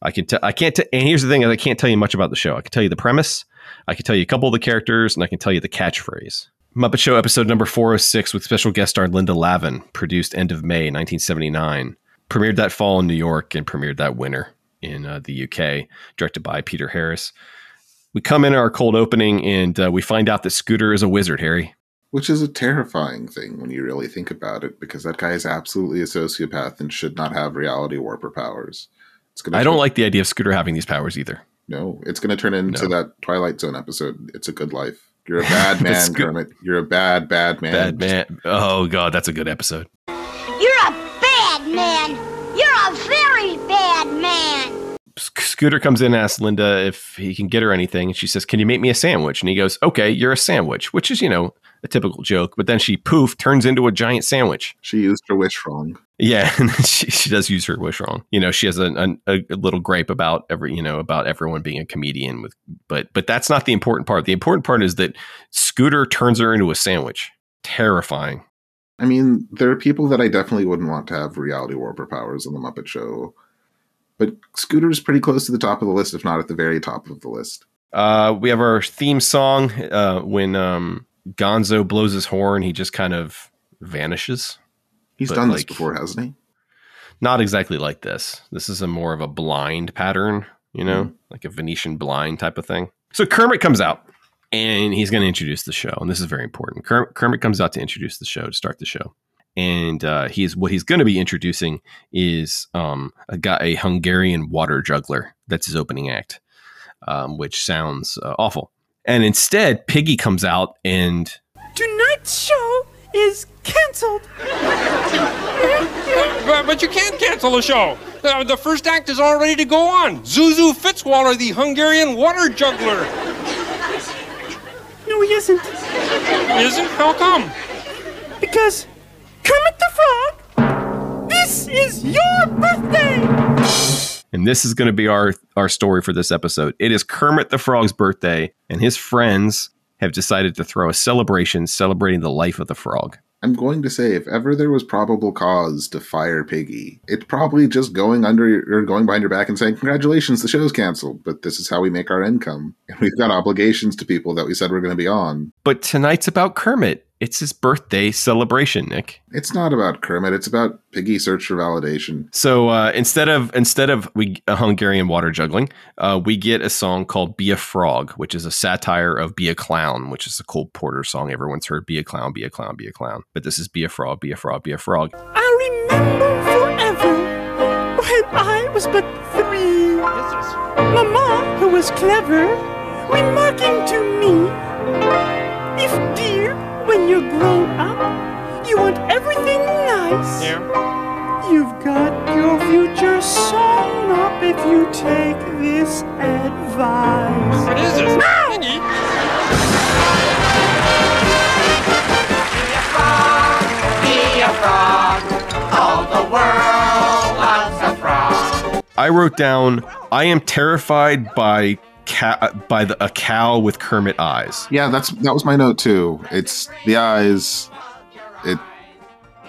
I can tell. I can't. T- and here's the thing: I can't tell you much about the show. I can tell you the premise. I can tell you a couple of the characters, and I can tell you the catchphrase. Muppet Show episode number 406 with special guest star Linda Lavin, produced end of May 1979. Premiered that fall in New York and premiered that winter in uh, the UK, directed by Peter Harris. We come in our cold opening and uh, we find out that Scooter is a wizard, Harry. Which is a terrifying thing when you really think about it, because that guy is absolutely a sociopath and should not have reality warper powers. It's gonna I don't like the idea of Scooter having these powers either. No, it's going to turn into No. that Twilight Zone episode. It's a good life. You're a bad man, Kermit. You're a bad, bad man. Bad man. Oh, God, that's a good episode. You're a bad man. You're a very bad man. Scooter comes in and asks Linda if he can get her anything. And she says, Can you make me a sandwich? And he goes, Okay, you're a sandwich, which is, you know, a typical joke. But then she poof turns into a giant sandwich. She used her wish wrong. Yeah, she, she does use her wish wrong. You know, she has a, a, a little gripe about every, you know, about everyone being a comedian with, but but that's not the important part. The important part is that Scooter turns her into a sandwich. Terrifying. I mean, there are people that I definitely wouldn't want to have reality warper powers on the Muppet Show, but Scooter's pretty close to the top of the list, if not at the very top of the list. Uh, we have our theme song uh, when um, Gonzo blows his horn. He just kind of vanishes. He's But, done this before, hasn't he? Not exactly like this. This is a more of a blind pattern, you know, like a Venetian blind type of thing. So Kermit comes out and he's going to introduce the show, and this is very important. Ker- Kermit comes out to introduce the show to start the show, and uh, he's what he's going to be introducing is um, a guy, a Hungarian water juggler. That's his opening act, um, which sounds uh, awful. And instead, Piggy comes out and Tonight's show is cancelled. But, but you can't cancel the show. Uh, the first act is all ready to go on. Zuzu Fitzwaller, the Hungarian water juggler. No, he isn't. Isn't? How come? Because Kermit the Frog, this is your birthday. And this is going to be our our story for this episode. It is Kermit the Frog's birthday, and his friends have decided to throw a celebration celebrating the life of the frog. I'm going to say, if ever there was probable cause to fire Piggy, it's probably just going under your, or going behind your back and saying, "Congratulations, the show's canceled, but this is how we make our income, and we've got obligations to people that we said we're going to be on." But tonight's about Kermit. It's his birthday celebration, Nick. It's not about Kermit; it's about Piggy search for validation. So uh, instead of instead of we a Hungarian water juggling, uh, we get a song called "Be a Frog," which is a satire of "Be a Clown," which is a Cole Porter song everyone's heard. "Be a clown, be a clown, be a clown." But this is "Be a Frog, be a frog, be a frog." I remember forever when I was but three. Mama, who was clever, remarking to me, If dear, when you're grown up, you want everything nice. Yeah. You've got your future sewn up if you take this advice. What is this? Piggy? Be a frog. All the world loves a frog. I wrote down, "I am terrified by ca- by the, a cow with Kermit eyes." Yeah, that's that was my note too. It's the eyes. It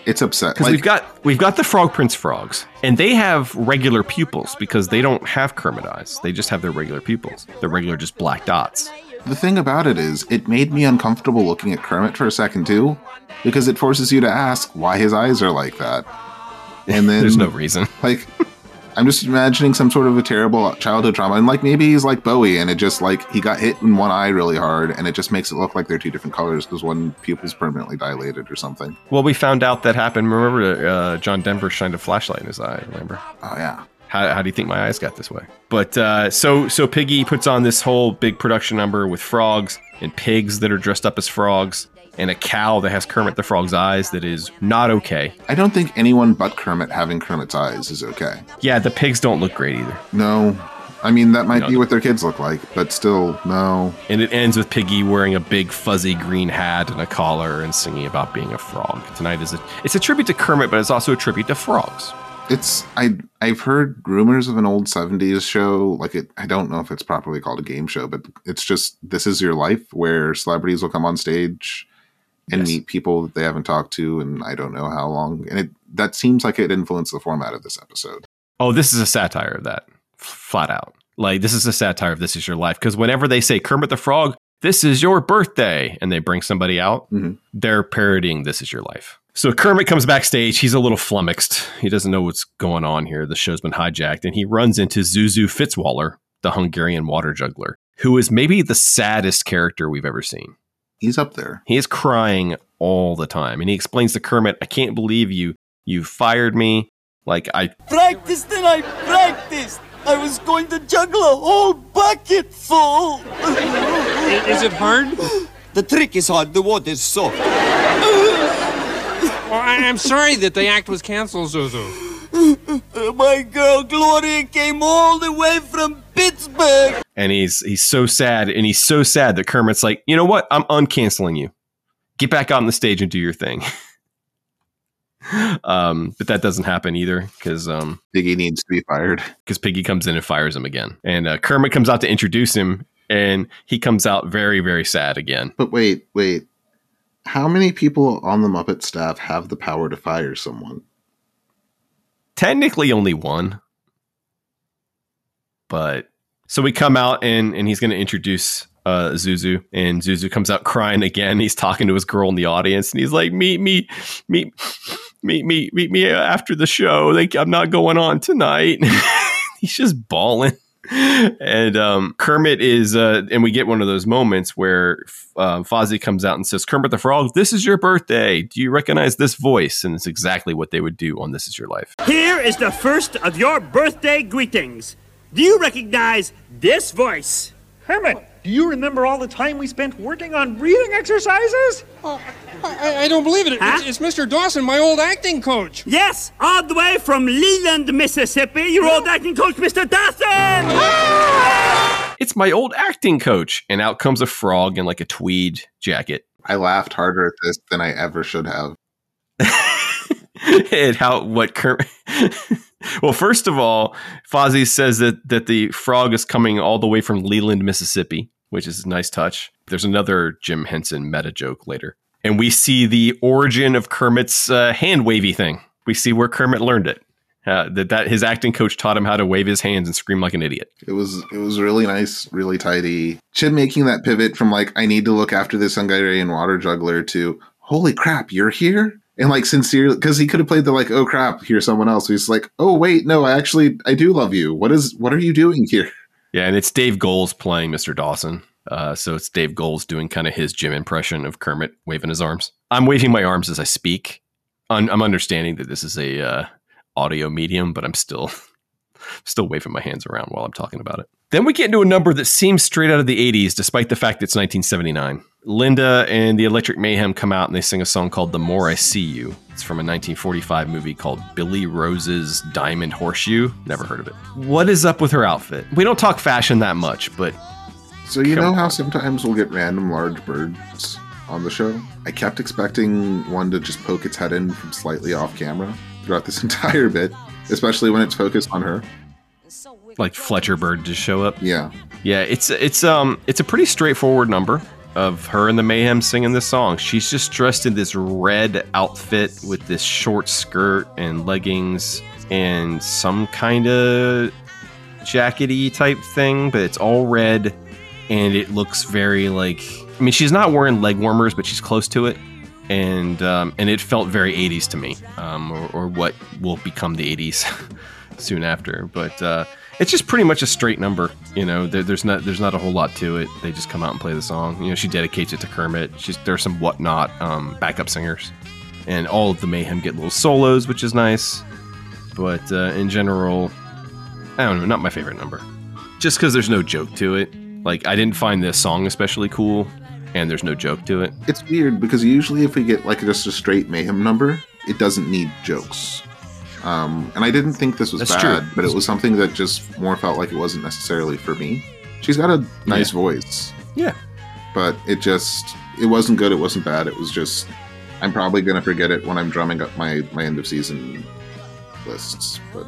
it's upset. Because we've got we've got the Frog Prince frogs, and they have regular pupils because they don't have Kermit eyes. They just have their regular pupils. They're regular, just black dots. The thing about it is, it made me uncomfortable looking at Kermit for a second too, because it forces you to ask why his eyes are like that. And then There's no reason. Like, I'm just imagining some sort of a terrible childhood trauma, and like maybe he's like Bowie, and it just like he got hit in one eye really hard, and it just makes it look like they're two different colors because one pupil's permanently dilated or something. Well, we found out that happened. Remember, uh, John Denver shined a flashlight in his eye. Remember? Oh yeah. How, how do you think my eyes got this way? But uh, so so Piggy puts on this whole big production number with frogs and pigs that are dressed up as frogs and a cow that has Kermit the Frog's eyes that is not okay. I don't think anyone but Kermit having Kermit's eyes is okay. Yeah, the pigs don't look great either. No. I mean, that might No. be what their kids look like, but still, no. And it ends with Piggy wearing a big fuzzy green hat and a collar and singing about being a frog. Tonight is a it's a tribute to Kermit, but it's also a tribute to frogs. It's I I've heard rumors of an old '70s show. Like it, I don't know if it's properly called a game show, but it's just this is your life, where celebrities will come on stage and Yes. meet people that they haven't talked to, and I don't know how long. And it that seems like it influenced the format of this episode. Oh, this is a satire of that, flat out. Like this is a satire of "This Is Your Life" because whenever they say Kermit the Frog, "This is your birthday," and they bring somebody out, mm-hmm. they're parodying "This Is Your Life." So Kermit comes backstage. He's a little flummoxed. He doesn't know what's going on here. The show's been hijacked, and he runs into Zuzu Fitzwaller, the Hungarian water juggler, who is maybe the saddest character we've ever seen. He's up there. He is crying all the time, and he explains to Kermit, "I can't believe you. You fired me. Like I Practiced and I practiced. I was going to juggle a whole bucket full. Is it hard? The trick is hard. The water's soft. Well, I, I'm sorry that the act was canceled, Zuzu. My girl Gloria came all the way from Pittsburgh. And he's he's so sad and he's so sad that Kermit's like, you know what? I'm uncanceling you. Get back on the stage and do your thing. um, but that doesn't happen either because um, Piggy needs to be fired because Piggy comes in and fires him again, and uh, Kermit comes out to introduce him, and he comes out very very sad again. But wait, wait. How many people on the Muppet staff have the power to fire someone? Technically, only one, but so we come out and and he's going to introduce uh, Zuzu, and Zuzu comes out crying again. He's talking to his girl in the audience, and he's like, "Meet me, meet, meet me, meet me after the show. Like I'm not going on tonight." he's just bawling. And um, Kermit is, uh, and we get one of those moments where uh, Fozzie comes out and says, "Kermit the Frog, this is your birthday. Do you recognize this voice?" And it's exactly what they would do on "This Is Your Life." Here is the first of your birthday greetings. Do you recognize this voice? Hermit, do you remember all the time we spent working on breathing exercises? Uh, I, I don't believe it. Huh? It's, it's Mr. Dawson, my old acting coach. Yes, all the way from Leland, Mississippi, your old acting coach, Mr. Dawson! Ah! It's my old acting coach. And out comes a frog in like a tweed jacket. I laughed harder at this than I ever should have. and how what Well, first of all, Fozzie says that that the frog is coming all the way from Leland, Mississippi, which is a nice touch. There's another Jim Henson meta joke later. And we see the origin of Kermit's uh, hand wavy thing. We see where Kermit learned it. Uh, that that his acting coach taught him how to wave his hands and scream like an idiot. It was it was really nice, really tidy. Chim making that pivot from like I need to look after this Hungarian water juggler to holy crap, you're here, and like sincerely because he could have played the like oh crap, here's someone else. He's like oh wait no, I actually I do love you. What is what are you doing here? Yeah, and it's Dave Goelz playing Mr. Dawson. Uh, so it's Dave Goelz doing kind of his Jim impression of Kermit waving his arms. I'm waving my arms as I speak. Un- I'm understanding that this is a uh, audio medium, but I'm still still waving my hands around while I'm talking about it. Then we get into a number that seems straight out of the 80s, despite the fact it's 1979. Linda and the Electric Mayhem come out and they sing a song called The More I See You. It's from a 1945 movie called Billy Rose's Diamond Horseshoe. Never heard of it. What is up with her outfit? We don't talk fashion that much, but So you know how sometimes we'll get random large birds on the show? I kept expecting one to just poke its head in from slightly off camera throughout this entire bit, especially when it's focused on her. like Fletcher Bird just show up. Yeah. Yeah, it's it's um it's a pretty straightforward number of her and the Mayhem singing this song. She's just dressed in this red outfit with this short skirt and leggings and some kind of jackety type thing, but it's all red and it looks very like I mean she's not wearing leg warmers, but she's close to it. And um, and it felt very 80s to me, um, or, or what will become the 80s soon after. But uh, it's just pretty much a straight number. You know, there, there's not there's not a whole lot to it. They just come out and play the song. You know, she dedicates it to Kermit. She's there's some whatnot um, backup singers, and all of the Mayhem get little solos, which is nice. But uh, in general, I don't know, not my favorite number. Just because there's no joke to it. Like I didn't find this song especially cool, and there's no joke to it. It's weird because usually if we get like just a straight mayhem number, it doesn't need jokes. Um, and I didn't think this was That's bad, true. but it was something that just more felt like it wasn't necessarily for me. She's got a nice voice, Yeah. but it just it wasn't good. It wasn't bad. It was just I'm probably gonna forget it when I'm drumming up my my end of season lists, but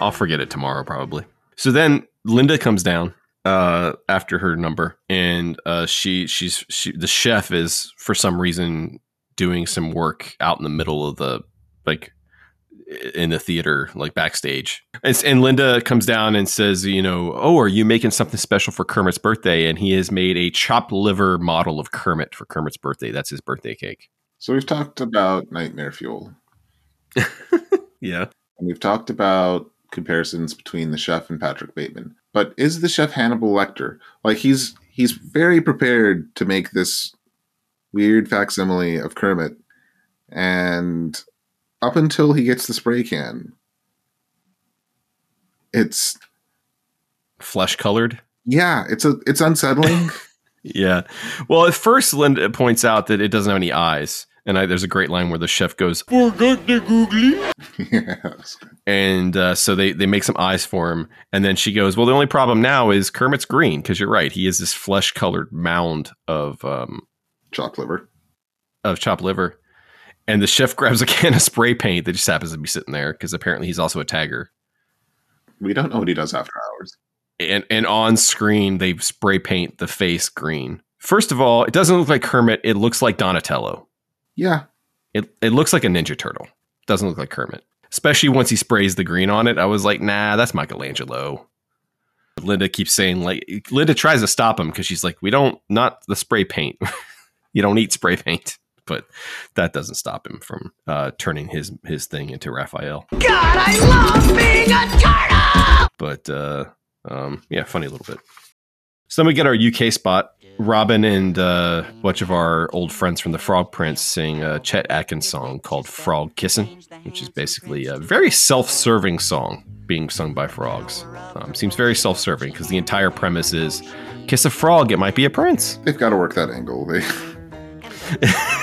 I'll forget it tomorrow probably. So then Linda comes down uh after her number and uh she she's she the chef is for some reason doing some work out in the middle of the like in the theater like backstage and, and linda comes down and says you know oh are you making something special for kermit's birthday and he has made a chopped liver model of kermit for kermit's birthday that's his birthday cake so we've talked about Nightmare Fuel. yeah And we've talked about comparisons between the chef and Patrick Bateman. But is the chef Hannibal Lecter? Like he's he's very prepared to make this weird facsimile of Kermit, and up until he gets the spray can, it's flesh colored yeah, it's a it's unsettling. Yeah. Well, at first, Linda points out that it doesn't have any eyes. And I, there's a great line where the chef goes, Forgot the googly. yes. and uh, so they, they make some eyes for him. And then she goes, Well, the only problem now is Kermit's green, because you're right. He is this flesh colored mound of um, chopped liver. Of chopped liver. And the chef grabs a can of spray paint that just happens to be sitting there, because apparently he's also a tagger. We don't know what he does after hours. And, and on screen, they spray paint the face green. First of all, it doesn't look like Kermit. It looks like Donatello. Yeah. It it looks like a Ninja Turtle. Doesn't look like Kermit. Especially once he sprays the green on it. I was like, nah, that's Michelangelo. Linda keeps saying like Linda tries to stop him because she's like, we don't not the spray paint. you don't eat spray paint. But that doesn't stop him from uh, turning his his thing into Raphael. God, I love being a turtle! But uh, um, yeah, funny little bit. So then we get our UK spot. Robin and uh, a bunch of our old friends from the Frog Prince sing a Chet Atkins song called Frog Kissin', which is basically a very self serving song being sung by frogs. Um, seems very self serving because the entire premise is kiss a frog, it might be a prince. They've got to work that angle. They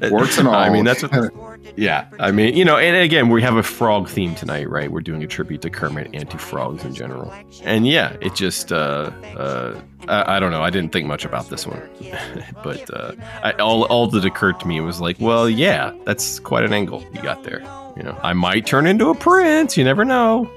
warts and all. I mean, that's what. Yeah, I mean, you know, and again, we have a frog theme tonight, right? We're doing a tribute to Kermit and to frogs in general. And yeah, it just, uh, uh, I, I don't know. I didn't think much about this one, but uh, I, all all that occurred to me was like, well, yeah, that's quite an angle you got there. You know, I might turn into a prince. You never know.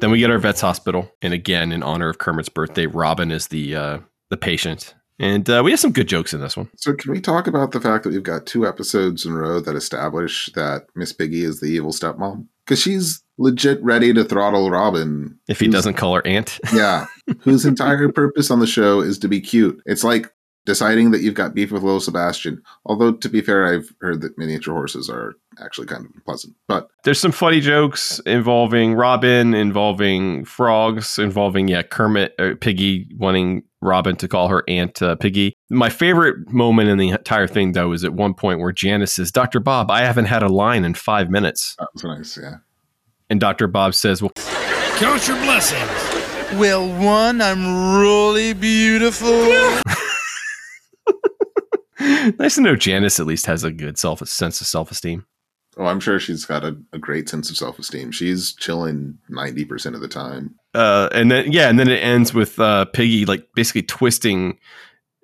Then we get our vet's hospital, and again, in honor of Kermit's birthday, Robin is the uh, the patient, and uh, we have some good jokes in this one. So, can we talk about the fact that we've got two episodes in a row that establish that Miss Piggy is the evil stepmom? Because she's legit ready to throttle Robin. If he doesn't call her aunt. yeah. Whose entire purpose on the show is to be cute. It's like deciding that you've got beef with little Sebastian. Although, to be fair, I've heard that miniature horses are actually kind of pleasant. But There's some funny jokes involving Robin, involving frogs, involving yeah Kermit, uh, Piggy wanting Robin to call her Aunt uh, Piggy. My favorite moment in the entire thing, though, is at one point where Janice says, "Dr. Bob, I haven't had a line in five minutes," that was nice. Yeah. and Dr. Bob says, "Well, Count your blessings. Well, one, I'm really beautiful. nice to know Janice at least has a good self sense of self esteem." oh, I'm sure she's got a, a great sense of self esteem. She's chilling 90% of the time. uh, and then yeah, and then it ends with uh, Piggy like basically twisting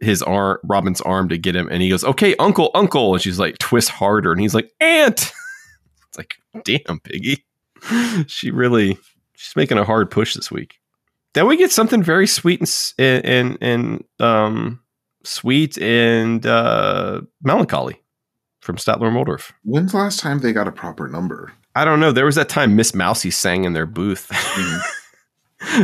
his arm, Robin's arm to get him, and he goes, "Okay, Uncle, Uncle," and she's like, "Twist harder," and he's like, "Aunt." It's like, damn, Piggy, she really she's making a hard push this week. Then we get something very sweet and and and, and um sweet and uh, melancholy from Statler and Waldorf. When's the last time they got a proper number? I don't know. There was that time Miss Mousy sang in their booth.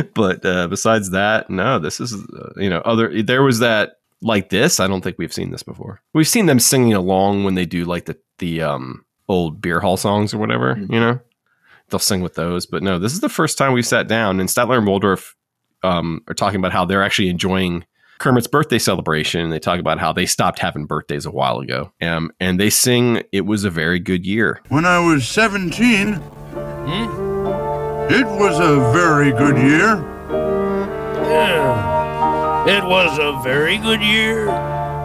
but uh, besides that, no, this is, uh, you know, other, there was that like this. I don't think we've seen this before. We've seen them singing along when they do like the, the, um, old beer hall songs or whatever, you know, they'll sing with those. But no, this is the first time we've sat down and Statler and Waldorf, um, are talking about how they're actually enjoying Kermit's birthday celebration. They talk about how they stopped having birthdays a while ago. Um, and they sing, It was a very good year. When I was 17, it was a very good year. Yeah. It was a very good year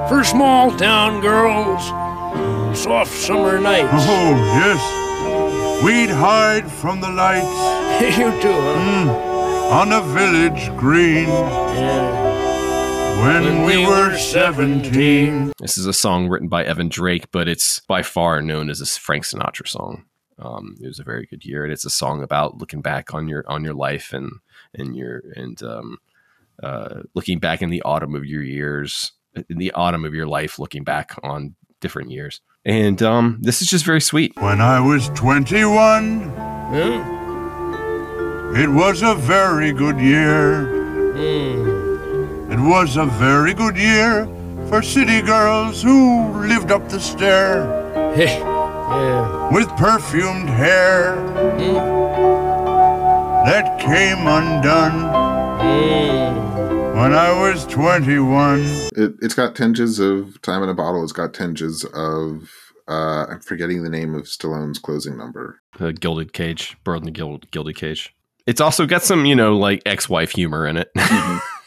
for small town girls. Soft summer nights. Oh, yes. We'd hide from the lights. you too, huh? on a village green. When, we, were 17. This is a song written by Ervin Drake, but it's by far known as a Frank Sinatra song. Um, it was a very good year, and it's a song about looking back on your on your life and and your and um, uh, looking back in the autumn of your years, in the autumn of your life, looking back on different years. And um, this is just very sweet. When I was 21, it was a very good year. It was a very good year for city girls who lived up the stair with perfumed hair mm. that came undone mm. when I was 21. It, it's got tinges of Time in a Bottle. It's got tinges of uh, I'm forgetting the name of Stallone's closing number. The Gilded Cage, Bird in the Gilded Cage. It's also got some, you know, like ex-wife humor in it. Mm-hmm.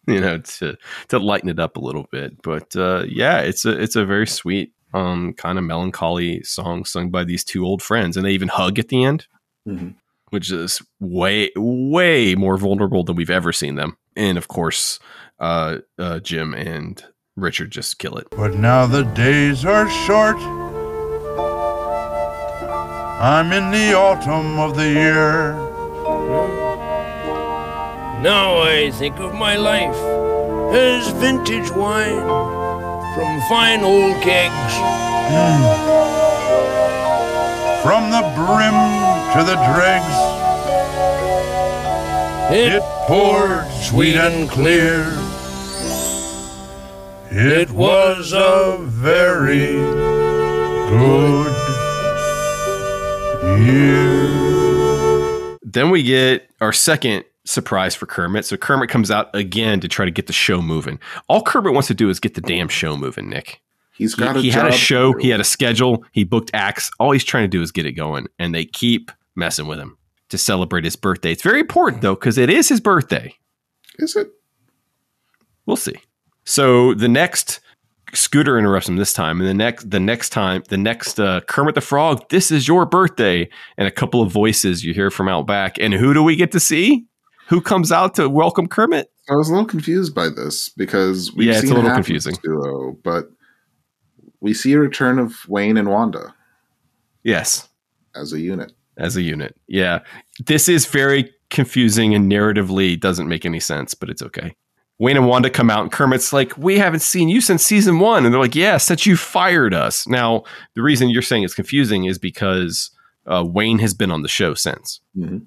you know, to to lighten it up a little bit. But uh, yeah, it's a it's a very sweet, um, kind of melancholy song sung by these two old friends, and they even hug at the end, Mhm. which is way way more vulnerable than we've ever seen them. And of course, uh, uh, Jim and Richard just kill it. But now the days are short. I'm in the autumn of the year. Now I think of my life as vintage wine from fine old kegs. Hmm. From the brim to the dregs, It poured sweet and clear. It was a very good year. Then we get our second surprise for Kermit. So Kermit comes out again to try to get the show moving. All Kermit wants to do is get the damn show moving, Nick. He's He, got a he had a show, he had a schedule, he booked acts. All he's trying to do is get it going, and they keep messing with him to celebrate his birthday. It's very important though, because it is his birthday. Is it? We'll see. So the next Scooter interrupts him this time, and the next the next time the next uh, Kermit the Frog, this is your birthday, and a couple of voices you hear from out back. And who do we get to see? Who comes out to welcome Kermit? I was a little confused by this because we've Yeah, it's a little confusing. duo, but we see a return of Wayne and Wanda Yes, as a unit. as a unit. Yeah, this is very confusing and narratively doesn't make any sense, but it's okay. Wayne and Wanda come out, and Kermit's like, "We haven't seen you since season one," and they're like, "Yeah, since you fired us." Now, the reason you're saying it's confusing is because uh, Wayne has been on the show since Mhm.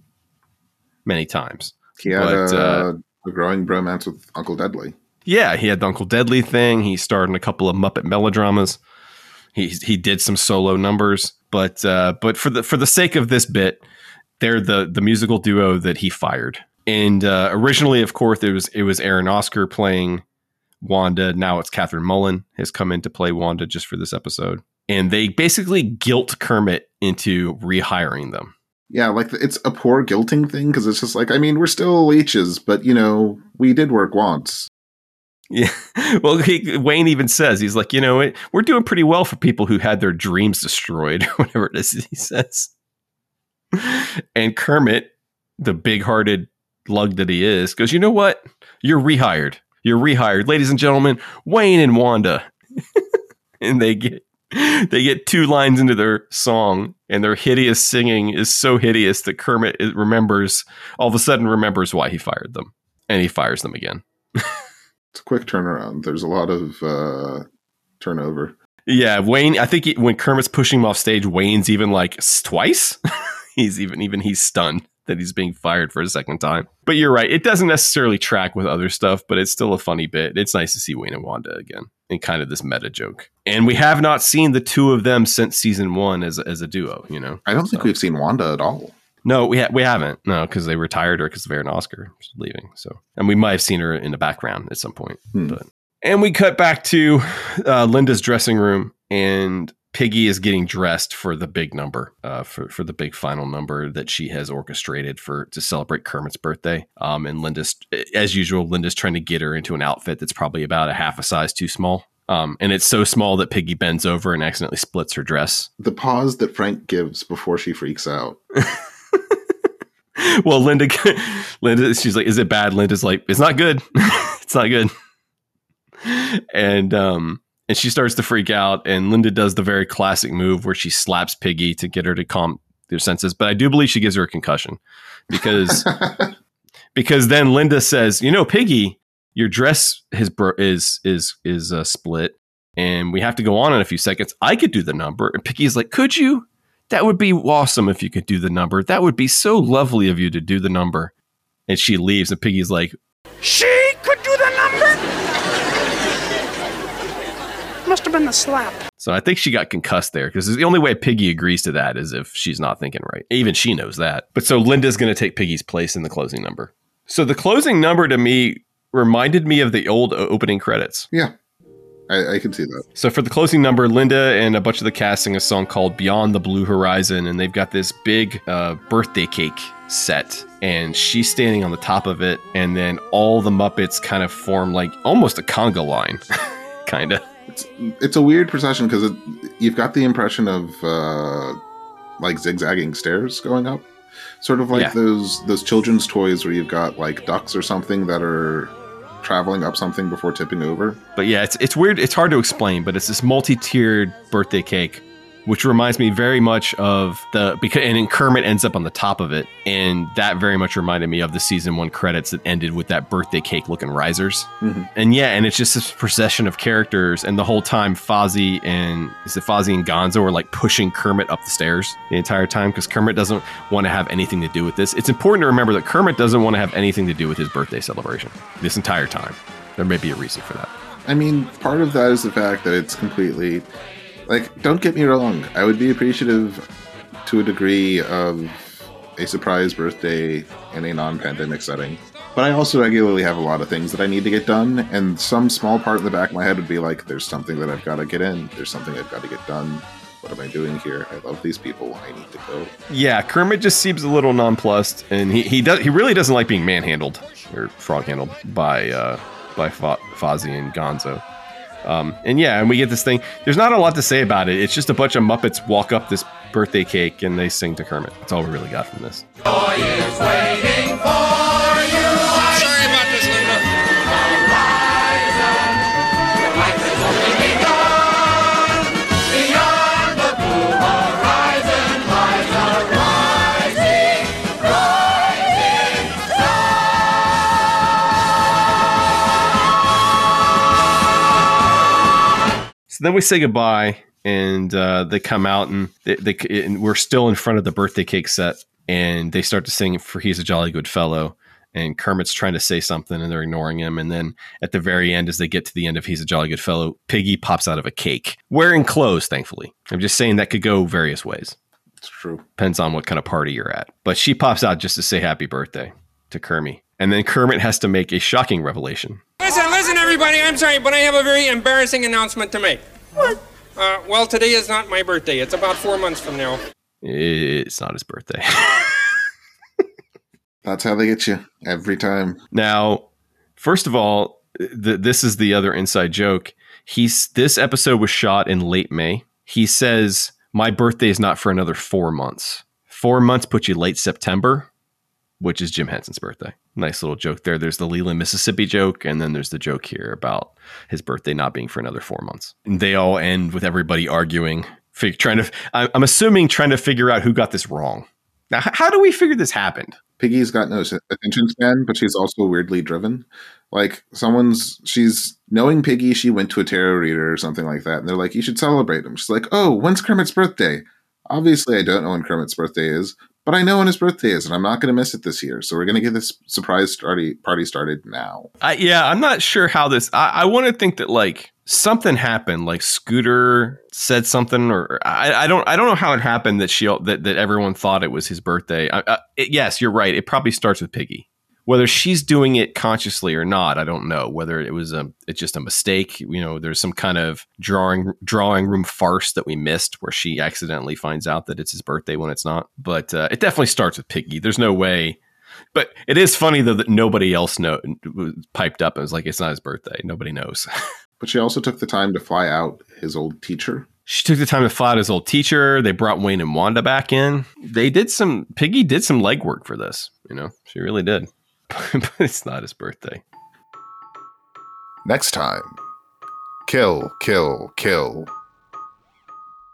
many times. He had But, a, uh, a growing bromance with Uncle Deadly. Yeah, he had the Uncle Deadly thing. He starred in a couple of Muppet melodramas. He he did some solo numbers, but uh, but for the for the sake of this bit, they're the the musical duo that he fired. And uh, originally, of course, it was it was Eren Ozker playing Wanda. Now it's Kathryn Mullen has come in to play Wanda just for this episode, and they basically guilt Kermit into rehiring them. Yeah, like it's a poor guilting thing because it's just like, I mean, we're still leeches, but you know, we did work once. Yeah. Well, he, Wayne even says he's like, you know, it, we're doing pretty well for people who had their dreams destroyed, or whatever it is he says. And Kermit, the big-hearted lug that he is, goes, you know what? You're rehired. You're rehired, ladies and gentlemen. Wayne and Wanda, and they get they get two lines into their song, and their hideous singing is so hideous that Kermit remembers all of a sudden remembers why he fired them, and he fires them again. It's a quick turnaround. There's a lot of uh, turnover. Yeah, Wayne. I think he, when Kermit's pushing him off stage, Wayne's even like twice. he's even even he's stunned that he's being fired for a second time. But you're right; it doesn't necessarily track with other stuff, but it's still a funny bit. It's nice to see Wayne and Wanda again in kind of this meta joke. And we have not seen the two of them since season one as as a duo. You know, I don't think we've seen Wanda at all. no, we ha- we haven't. No, because they retired her because of Eren Ozker leaving. So, and we might have seen her in the background at some point. But and we cut back to uh, Linda's dressing room, and Piggy is getting dressed for the big number, uh, for for the big final number that she has orchestrated for to celebrate Kermit's birthday. Um, and Linda's, as usual, Linda's trying to get her into an outfit that's probably about a half a size too small. Um, and it's so small that Piggy bends over and accidentally splits her dress. The pause that Frank gives before she freaks out. well, Linda, Linda, she's like, "Is it bad?" Linda's like, "It's not good. it's not good." And um, and she starts to freak out, and Linda does the very classic move where she slaps Piggy to get her to calm their senses, but I do believe she gives her a concussion because because then Linda says, "You know, Piggy, your dress is bro- is is is uh, split, and we have to go on in a few seconds. I could do the number." And Piggy's like, "Could you? That would be awesome if you could do the number. That would be so lovely of you to do the number." And she leaves, and Piggy's like, She could do the number. Must have been the slap. So I think she got concussed there because the only way Piggy agrees to that is if she's not thinking right. Even she knows that. But so Linda's going to take Piggy's place in the closing number. So the closing number to me reminded me of the old opening credits. Yeah, I, I can see that. So for the closing number, Linda and a bunch of the cast sing a song called "Beyond the Blue Horizon," and they've got this big uh, birthday cake set, and she's standing on the top of it, and then all the Muppets kind of form like almost a conga line, kind of. It's it's a weird procession because you've got the impression of uh, like zigzagging stairs going up, sort of like Yeah. those those children's toys where you've got like ducks or something that are traveling up something before tipping over. But yeah, it's it's weird. It's hard to explain, but it's this multi-tiered birthday cake, which reminds me very much of the because and then Kermit ends up on the top of it, and that very much reminded me of the season one credits that ended with that birthday cake looking risers. Mhm. And yeah, and it's just this procession of characters, and the whole time Fozzie and is it Fozzie and Gonzo are like pushing Kermit up the stairs the entire time because Kermit doesn't want to have anything to do with this. It's important to remember that Kermit doesn't want to have anything to do with his birthday celebration this entire time. There may be a reason for that. I mean, part of that is the fact that it's completely like. Don't get me wrong. I would be appreciative to a degree of a surprise birthday in a non-pandemic setting. But I also regularly have a lot of things that I need to get done, and some small part in the back of my head would be like, "There's something that I've got to get in. There's something I've got to get done. What am I doing here? I love these people. I need to go." Yeah, Kermit just seems a little nonplussed, and he he does he really doesn't like being manhandled or frog handled by uh, by Fo- Fozzie and Gonzo. Um, and yeah, and we get this thing. There's not a lot to say about it. It's just a bunch of Muppets walk up this birthday cake and they sing to Kermit. That's all we really got from this. So then we say goodbye, and uh, they come out, and, they, they, and we're still in front of the birthday cake set, and they start to sing "For He's a Jolly Good Fellow." And Kermit's trying to say something, and they're ignoring him. And then at the very end, as they get to the end of "He's a Jolly Good Fellow," Piggy pops out of a cake, wearing clothes. Thankfully, I'm just saying that could go various ways. It's true. Depends on what kind of party you're at. But she pops out just to say happy birthday to Kermit, and then Kermit has to make a shocking revelation. Listen, listen, everybody. I'm sorry, but I have a very embarrassing announcement to make. What? Uh, well, today is not my birthday. It's about four months from now. It's not his birthday. That's how they get you every time. Now, first of all, th- this is the other inside joke. He's this episode was shot in late May. He says, "My birthday is not for another four months. Four months put you late September, which is Jim Henson's birthday." Nice little joke there. There's the Leland, Mississippi joke, and then there's the joke here about his birthday not being for another four months. And they all end with everybody arguing, fig- trying to. I'm assuming trying to figure out who got this wrong. Now, how do we figure this happened? Piggy's got no attention span, but she's also weirdly driven. Like someone's, she's knowing Piggy. She went to a tarot reader or something like that, and they're like, "You should celebrate him." She's like, "Oh, when's Kermit's birthday?" Obviously, I don't know when Kermit's birthday is, but I know when his birthday is, and I'm not going to miss it this year. So we're going to get this surprise party party started now. I, yeah, I'm not sure how this. I, I want to think that like something happened, like Scooter said something, or I, I don't, I don't know how it happened that she that that everyone thought it was his birthday. I, I, it- yes, you're right. It probably starts with Piggy. Whether she's doing it consciously or not, I don't know. Whether it was a, it's just a mistake. You know, there's some kind of drawing drawing room farce that we missed, where she accidentally finds out that it's his birthday when it's not. But uh, it definitely starts with Piggy. There's no way but it is funny though that nobody else know piped up and was like, "It's not his birthday. Nobody knows." But she also took the time to fly out his old teacher. she took the time to fly out his old teacher. They brought Wayne and Wanda back in. They did some. Piggy did some legwork for this. You know, she really did. but it's not his birthday. Next time, kill, kill, kill.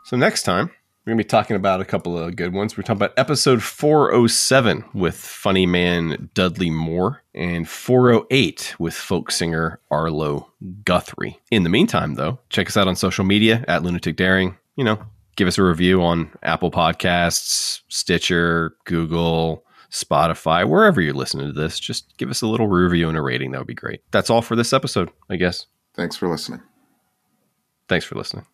So next time We're going to be talking about a couple of good ones. We're talking about episode 407 with funny man Dudley Moore and 408 with folk singer Arlo Guthrie. In the meantime, though, check us out on social media at Lunatic Daring. You know, give us a review on Apple Podcasts, Stitcher, Google, Spotify, wherever you're listening to this. Just give us a little review and a rating. That would be great. That's all for this episode, I guess. Thanks for listening. Thanks for listening.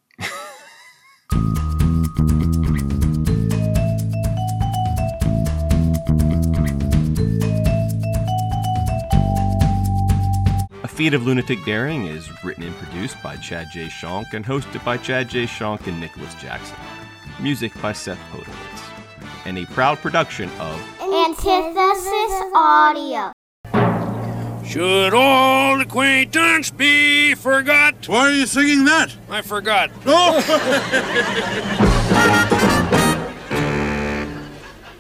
A Feat of Lunatic Daring is written and produced by Chad J. Shonk and hosted by Chad J. Shonk and Nicholas Jackson. Music by Seth Podowitz. And a proud production of Antithesis Audio. Should old acquaintance be forgot? Why are you singing that? I forgot. Oh!